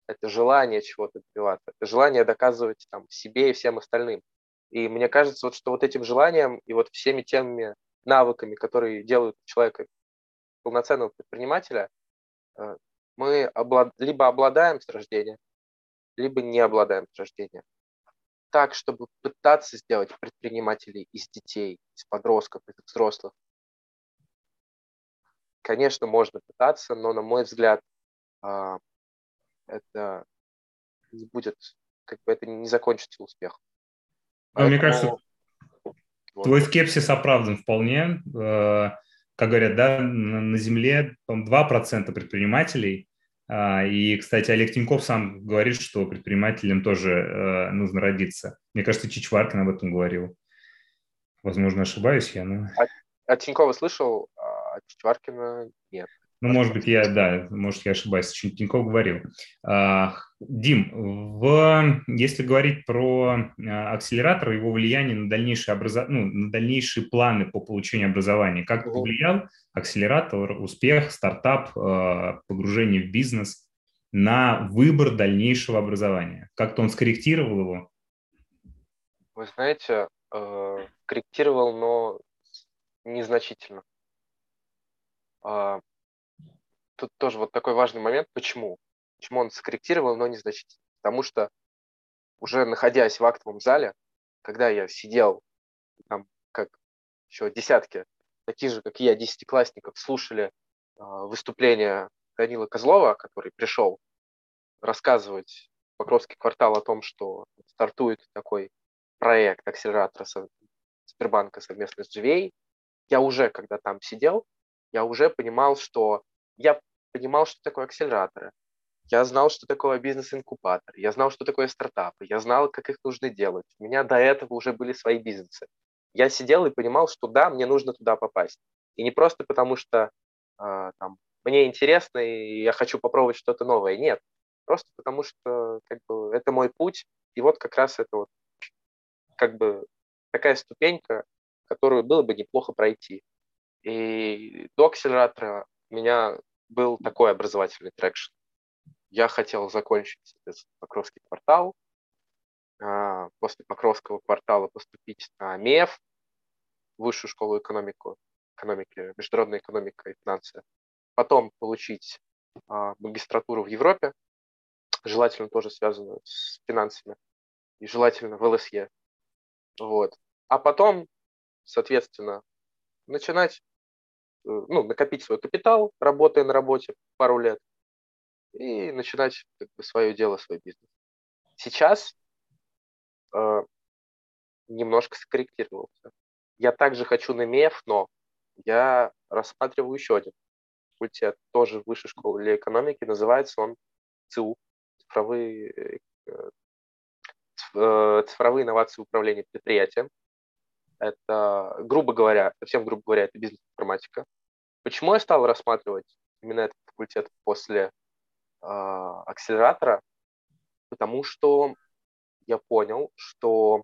это желание чего-то добиваться, это желание доказывать там, себе и всем остальным. И мне кажется, вот, что вот этим желанием и вот всеми теми навыками, которые делают человека полноценного предпринимателя, э, мы облад... либо обладаем с рождения, либо не обладаем с рождения. Так, чтобы пытаться сделать предпринимателей из детей, из подростков, из взрослых. Конечно, можно пытаться, но, на мой взгляд, а, это не будет, как бы это не закончится успехом. Ну, Поэтому... Мне кажется, вот. твой скепсис оправдан вполне. Э, как говорят, да, на Земле 2% предпринимателей а, и, кстати, Олег Тиньков сам говорит, что предпринимателям тоже э, нужно родиться. Мне кажется, Чичваркин об этом говорил. Возможно, ошибаюсь я, но... А, а Тинькова слышал, а Чичваркина нет. Ну, может быть, я, да, может, я ошибаюсь, что Тиньков говорил. А, Дим, в, если говорить про а, акселератор, его влияние на дальнейшие, образо... ну, на дальнейшие планы по получению образования, как угу. повлиял акселератор, успех, стартап, а, погружение в бизнес на выбор дальнейшего образования? Как-то он скорректировал его? Вы знаете, э, корректировал, но незначительно тут тоже вот такой важный момент. Почему? Почему он скорректировал, но незначительно? Потому что уже находясь в актовом зале, когда я сидел, там, как еще десятки таких же, как и я, десятиклассников, слушали э, выступление Данила Козлова, который пришел рассказывать Покровский квартал о том, что стартует такой проект акселератора Сбербанка совместно с GVA, я уже, когда там сидел, я уже понимал, что я понимал, что такое акселераторы, я знал, что такое бизнес-инкубатор, я знал, что такое стартапы, я знал, как их нужно делать. У меня до этого уже были свои бизнесы. Я сидел и понимал, что да, мне нужно туда попасть. И не просто потому, что э, там, мне интересно и я хочу попробовать что-то новое. Нет, просто потому что как бы, это мой путь, и вот как раз это вот как бы такая ступенька, которую было бы неплохо пройти. И до акселератора меня был такой образовательный traction. Я хотел закончить Покровский квартал, а, после Покровского квартала поступить на МЕФ, высшую школу экономику, экономики, международная экономика и финансы, потом получить а, магистратуру в Европе, желательно тоже связанную с финансами, и желательно в ЛСЕ. Вот. А потом, соответственно, начинать ну, накопить свой капитал, работая на работе пару лет, и начинать как бы, свое дело, свой бизнес. Сейчас э, немножко скорректировался. Я также хочу на МЕФ, но я рассматриваю еще один факультет, тоже высшей школы экономики, называется он ЦУ, цифровые, э, э, цифровые инновации управления предприятием. Это, грубо говоря, совсем грубо говоря, это бизнес-информатика. Почему я стал рассматривать именно этот факультет после э, акселератора? Потому что я понял, что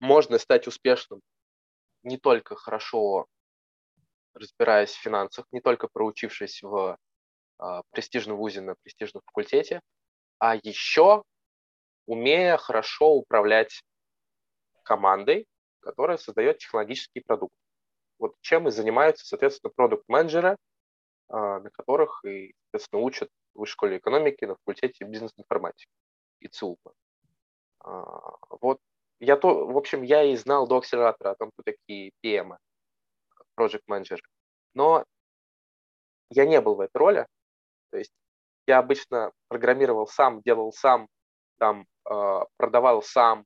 можно стать успешным не только хорошо разбираясь в финансах, не только проучившись в э, престижном вузе на престижном факультете, а еще умея хорошо управлять командой, которая создает технологический продукт. Вот чем и занимаются, соответственно, продукт-менеджеры, а, на которых и, соответственно, учат в высшей школе экономики на факультете бизнес-информатики и ЦУПа. А, вот я то, в общем, я и знал до акселератора о том, кто такие PM, project менеджеры но я не был в этой роли, то есть я обычно программировал сам, делал сам, там, э, продавал сам,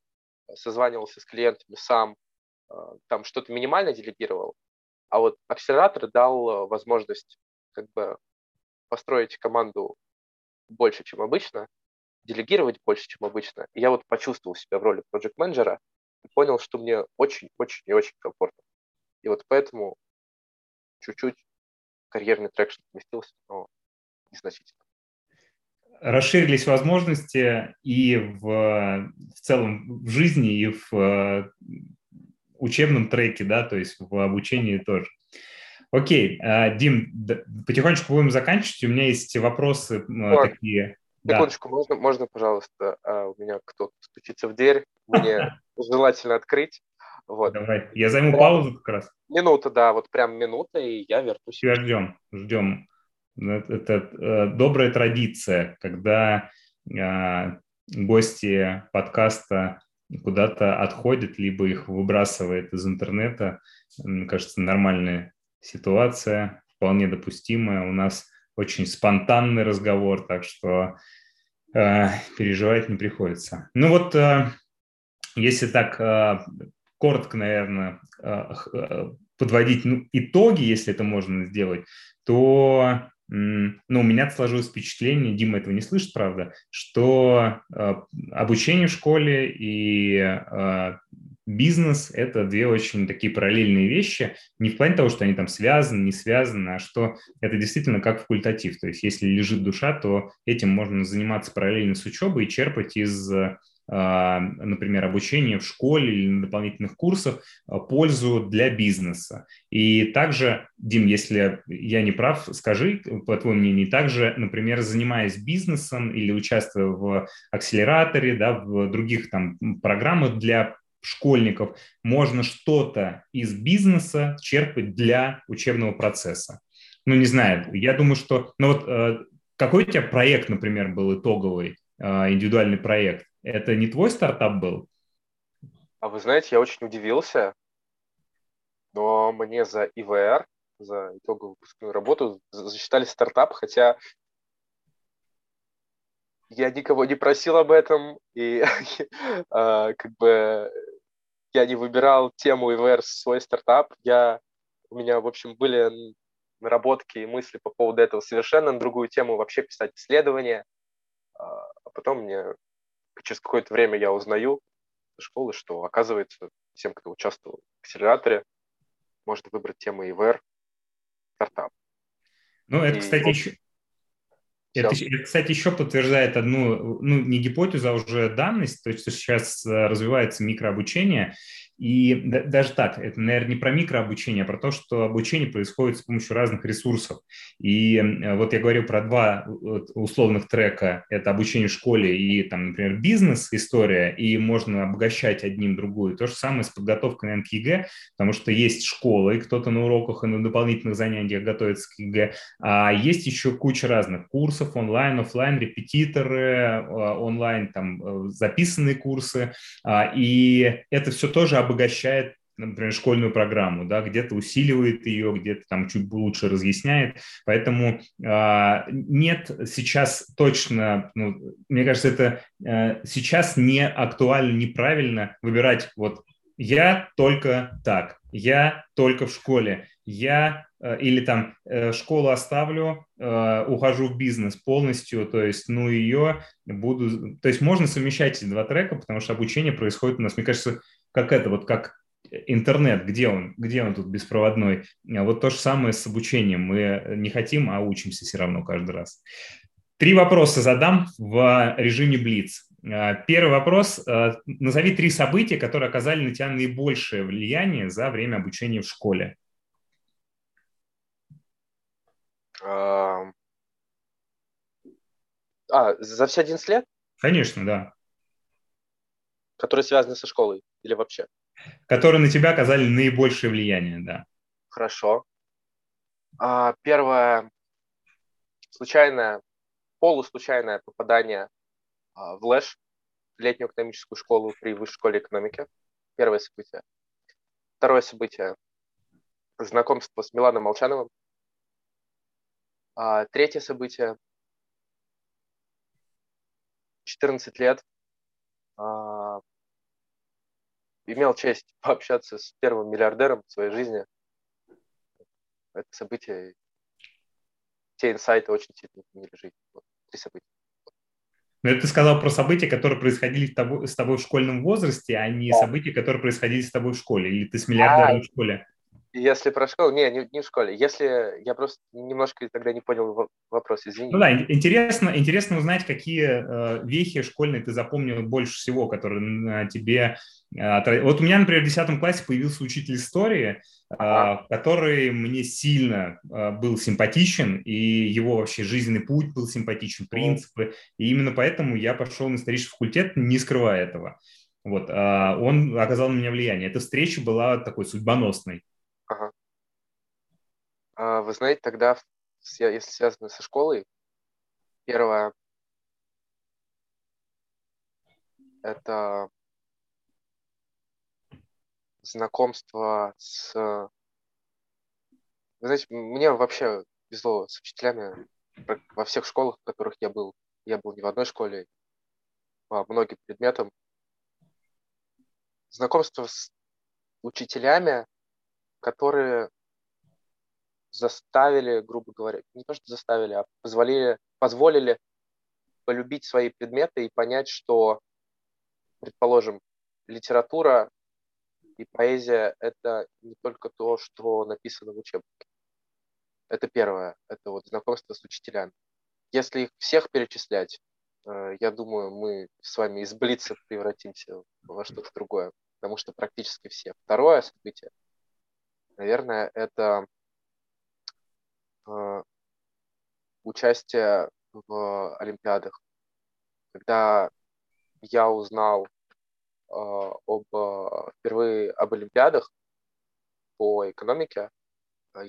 созванивался с клиентами сам, э, там что-то минимально делегировал, а вот акселератор дал э, возможность как бы построить команду больше, чем обычно, делегировать больше, чем обычно. И я вот почувствовал себя в роли проект менеджера и понял, что мне очень-очень и очень комфортно. И вот поэтому чуть-чуть карьерный traction сместился, но незначительно расширились возможности и в, в целом в жизни, и в э, учебном треке, да, то есть в обучении тоже. Окей, э, Дим, потихонечку будем заканчивать. У меня есть вопросы вот. такие. Секундочку, да. можно, можно, пожалуйста, а, у меня кто-то стучится в дверь, мне желательно открыть. Вот. Давай, я займу прям паузу как раз. Минута, да, вот прям минута, и я вернусь. Тебя ждем, ждем. Ну, это, э, добрая традиция, когда э, гости подкаста куда-то отходят, либо их выбрасывает из интернета. Мне кажется, нормальная ситуация, вполне допустимая. У нас очень спонтанный разговор, так что э, переживать не приходится. Ну вот, э, если так э, коротко, наверное, э, э, подводить ну, итоги, если это можно сделать, то ну, у меня сложилось впечатление, Дима этого не слышит, правда, что э, обучение в школе и э, бизнес – это две очень такие параллельные вещи, не в плане того, что они там связаны, не связаны, а что это действительно как факультатив. То есть если лежит душа, то этим можно заниматься параллельно с учебой и черпать из например, обучение в школе или на дополнительных курсах, а, пользу для бизнеса. И также, Дим, если я не прав, скажи, по твоему мнению, также, например, занимаясь бизнесом или участвуя в акселераторе, да, в других там программах для школьников, можно что-то из бизнеса черпать для учебного процесса. Ну, не знаю, я думаю, что... Ну вот э, какой у тебя проект, например, был итоговый, э, индивидуальный проект? Это не твой стартап был? А вы знаете, я очень удивился, но мне за ИВР, за итоговую выпускную работу засчитали стартап, хотя я никого не просил об этом, и а, как бы я не выбирал тему ИВР свой стартап. Я, у меня, в общем, были наработки и мысли по поводу этого совершенно на другую тему, вообще писать исследования. А, а потом мне через какое-то время я узнаю из школы, что, оказывается, всем, кто участвовал в акселераторе, может выбрать тему ИВР стартап. Ну, это, и кстати, еще... Это, это, кстати, еще подтверждает одну, ну, не гипотезу, а уже данность, то есть что сейчас э, развивается микрообучение, и даже так, это, наверное, не про микрообучение, а про то, что обучение происходит с помощью разных ресурсов. И э, вот я говорю про два условных трека. Это обучение в школе и, там, например, бизнес-история, и можно обогащать одним другую. То же самое с подготовкой на ЕГЭ, потому что есть школа, и кто-то на уроках и на дополнительных занятиях готовится к ЕГЭ, а есть еще куча разных курсов онлайн, офлайн, репетиторы, э, онлайн, там, э, записанные курсы, а, и это все тоже обогащает например, школьную программу, да, где-то усиливает ее, где-то там чуть лучше разъясняет. Поэтому э, нет сейчас точно, ну, мне кажется, это э, сейчас не актуально, неправильно выбирать вот я только так, я только в школе, я э, или там э, школу оставлю, э, ухожу в бизнес полностью, то есть, ну, ее буду... То есть можно совмещать эти два трека, потому что обучение происходит у нас, мне кажется, как это, вот как интернет, где он, где он тут беспроводной. А вот то же самое с обучением. Мы не хотим, а учимся все равно каждый раз. Три вопроса задам в режиме Блиц. Первый вопрос. Назови три события, которые оказали на тебя наибольшее влияние за время обучения в школе. А, за все 11 лет? Конечно, да. Которые связаны со школой или вообще? Которые на тебя оказали наибольшее влияние, да. Хорошо. Первое. Случайное, полуслучайное попадание в ЛЭШ, летнюю экономическую школу при Высшей школе экономики. Первое событие. Второе событие – знакомство с Миланом Молчановым. А, третье событие – 14 лет. А, имел честь пообщаться с первым миллиардером в своей жизни. Это событие, те инсайты очень сильно изменили жизнь. Вот, три события. Но это ты сказал про события, которые происходили с тобой, в школьном возрасте, а не события, которые происходили с тобой в школе. Или ты с миллиардером а, в школе? Если про школу, не, не, не в школе. Если я просто немножко тогда не понял вопрос, извини. Ну да, интересно, интересно узнать, какие э, вехи школьные ты запомнил больше всего, которые на тебе... Э, вот у меня, например, в 10 классе появился учитель истории, ага. э, который мне сильно был симпатичен, и его вообще жизненный путь был симпатичен, принципы. И именно поэтому я пошел на исторический факультет, не скрывая этого. Вот, он оказал на меня влияние. Эта встреча была такой судьбоносной. А, вы знаете, тогда, если связано со школой, первое – это знакомство с... Вы знаете, мне вообще везло с учителями во всех школах, в которых я был. Я был не в одной школе, по многим предметам. Знакомство с учителями которые заставили, грубо говоря, не то что заставили, а позволили, позволили полюбить свои предметы и понять, что, предположим, литература и поэзия – это не только то, что написано в учебнике. Это первое, это вот знакомство с учителями. Если их всех перечислять, э, я думаю, мы с вами из Блица превратимся во что-то другое, потому что практически все. Второе событие – Наверное, это э, участие в Олимпиадах. Когда я узнал э, об, э, впервые об Олимпиадах по экономике,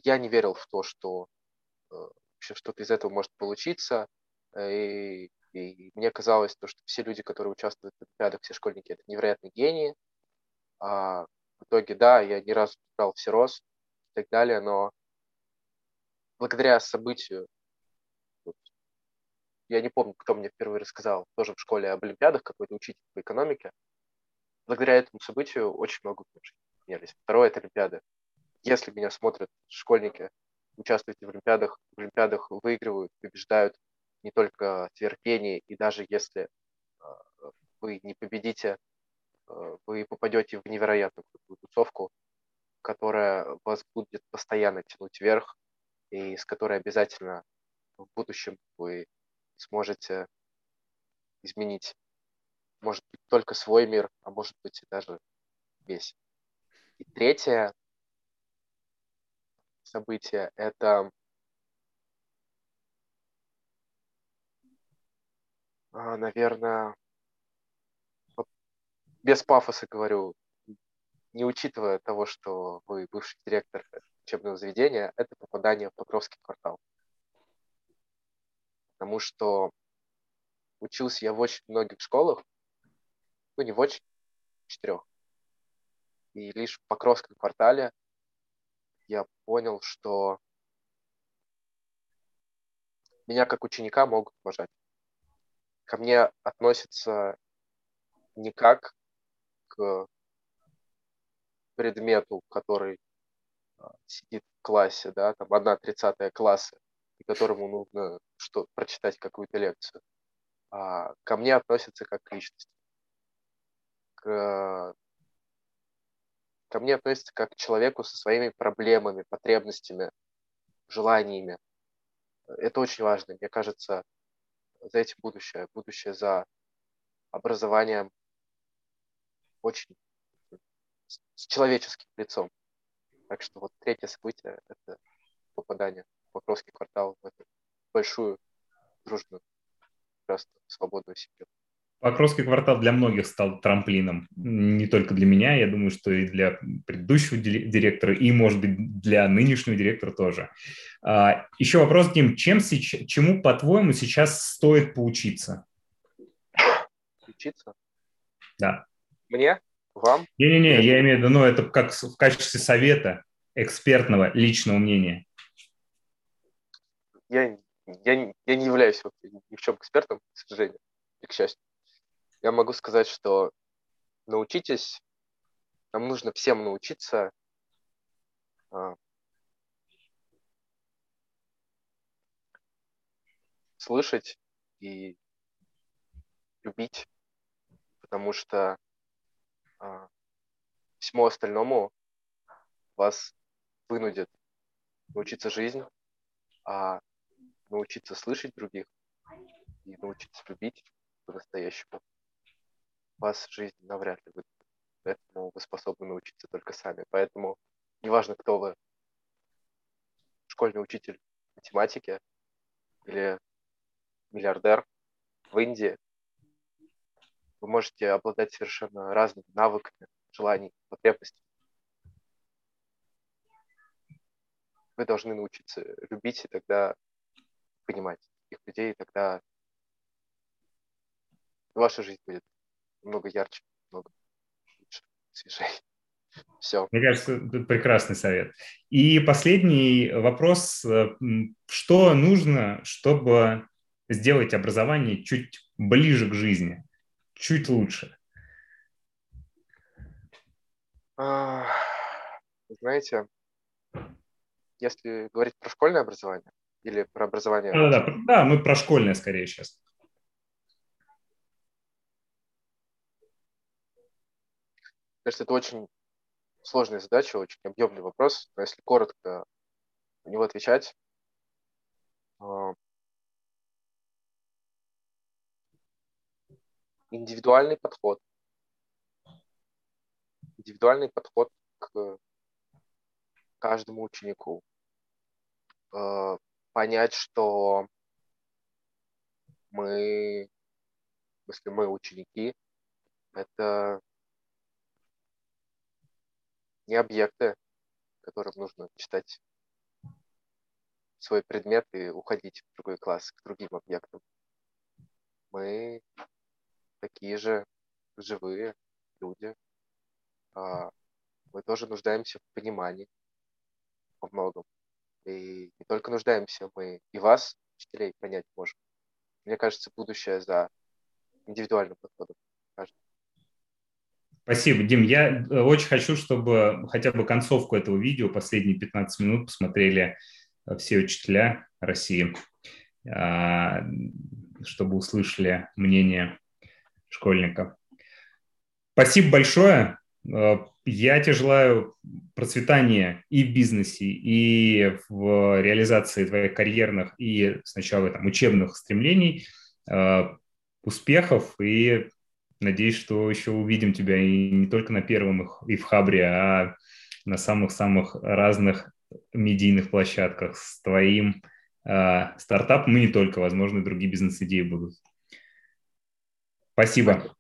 я не верил в то, что вообще что-то из этого может получиться. И, и мне казалось, то, что все люди, которые участвуют в Олимпиадах, все школьники, это невероятные гении. А в итоге, да, я ни разу не брал всерос и так далее, но благодаря событию, вот, я не помню, кто мне впервые рассказал, тоже в школе об Олимпиадах, какой-то учитель по экономике, благодаря этому событию очень много менялись. Второе – это Олимпиады. Если меня смотрят школьники, участвуют в Олимпиадах, в Олимпиадах выигрывают, побеждают не только терпение, и даже если а, вы не победите Э, вы попадете в невероятную тусовку, которая вас будет постоянно тянуть вверх и с которой обязательно в будущем вы сможете изменить, может быть, только свой мир, а может быть и даже весь. И третье событие – это а, наверное, без пафоса говорю, не учитывая того, что вы бывший директор учебного заведения, это попадание в Покровский квартал. Потому что учился я в очень многих школах, ну не в очень, в четырех. И лишь в Покровском квартале я понял, что меня как ученика могут уважать. Ко мне относятся не как к предмету, который сидит в классе, да, там одна тридцатая класса, которому нужно что прочитать какую-то лекцию. А ко мне относятся как к личности. К, ко мне относятся как к человеку со своими проблемами, потребностями, желаниями. Это очень важно. Мне кажется, за этим будущее. Будущее за образованием очень с человеческим лицом. Так что вот третье событие – это попадание в Покровский квартал в эту большую, дружную, прекрасную, свободную семью. Покровский квартал для многих стал трамплином, не только для меня, я думаю, что и для предыдущего директора, и, может быть, для нынешнего директора тоже. А, еще вопрос, Дим, чем, чему, по-твоему, сейчас стоит поучиться? Учиться? Да. Мне? Вам? Не-не-не, я имею в виду, ну, это как в качестве совета экспертного личного мнения. Я, я, я не являюсь ни в чем экспертом, к сожалению, и к счастью я могу сказать, что научитесь, нам нужно всем научиться а, слышать и любить, потому что всему остальному вас вынудит научиться жизнь, а научиться слышать других и научиться любить по-настоящему вас жизнь навряд ли будет. Поэтому вы способны научиться только сами. Поэтому неважно, кто вы, школьный учитель математики или миллиардер в Индии, вы можете обладать совершенно разными навыками, желаниями, потребностями. Вы должны научиться любить и тогда понимать их людей, и тогда ваша жизнь будет много ярче, много лучше, свежее. Все. Мне кажется, прекрасный совет. И последний вопрос. Э, что нужно, чтобы сделать образование чуть ближе к жизни, чуть лучше? А, знаете, если говорить про школьное образование или про образование... Да, да, да, мы про школьное скорее сейчас. кажется, это очень сложная задача, очень объемный вопрос. Но если коротко на него отвечать, индивидуальный подход. Индивидуальный подход к каждому ученику. А, понять, что мы, если мы ученики, это не объекты, которым нужно читать свой предмет и уходить в другой класс, к другим объектам. Мы такие же живые люди. А, мы тоже нуждаемся в понимании во многом. И не только нуждаемся, мы и вас, учителей, понять можем. Мне кажется, будущее за индивидуальным подходом. Спасибо, Дим. Я э, очень хочу, чтобы хотя бы концовку этого видео, последние 15 минут, посмотрели э, все учителя России, а, чтобы услышали мнение школьника. Спасибо большое. Э, я тебе желаю процветания и в бизнесе, и в реализации твоих карьерных и сначала там, учебных стремлений, успехов и Надеюсь, что еще увидим тебя и не только на первом и в Хабре, а на самых-самых разных медийных площадках с твоим э, стартапом и не только, возможно, другие бизнес-идеи будут. Спасибо.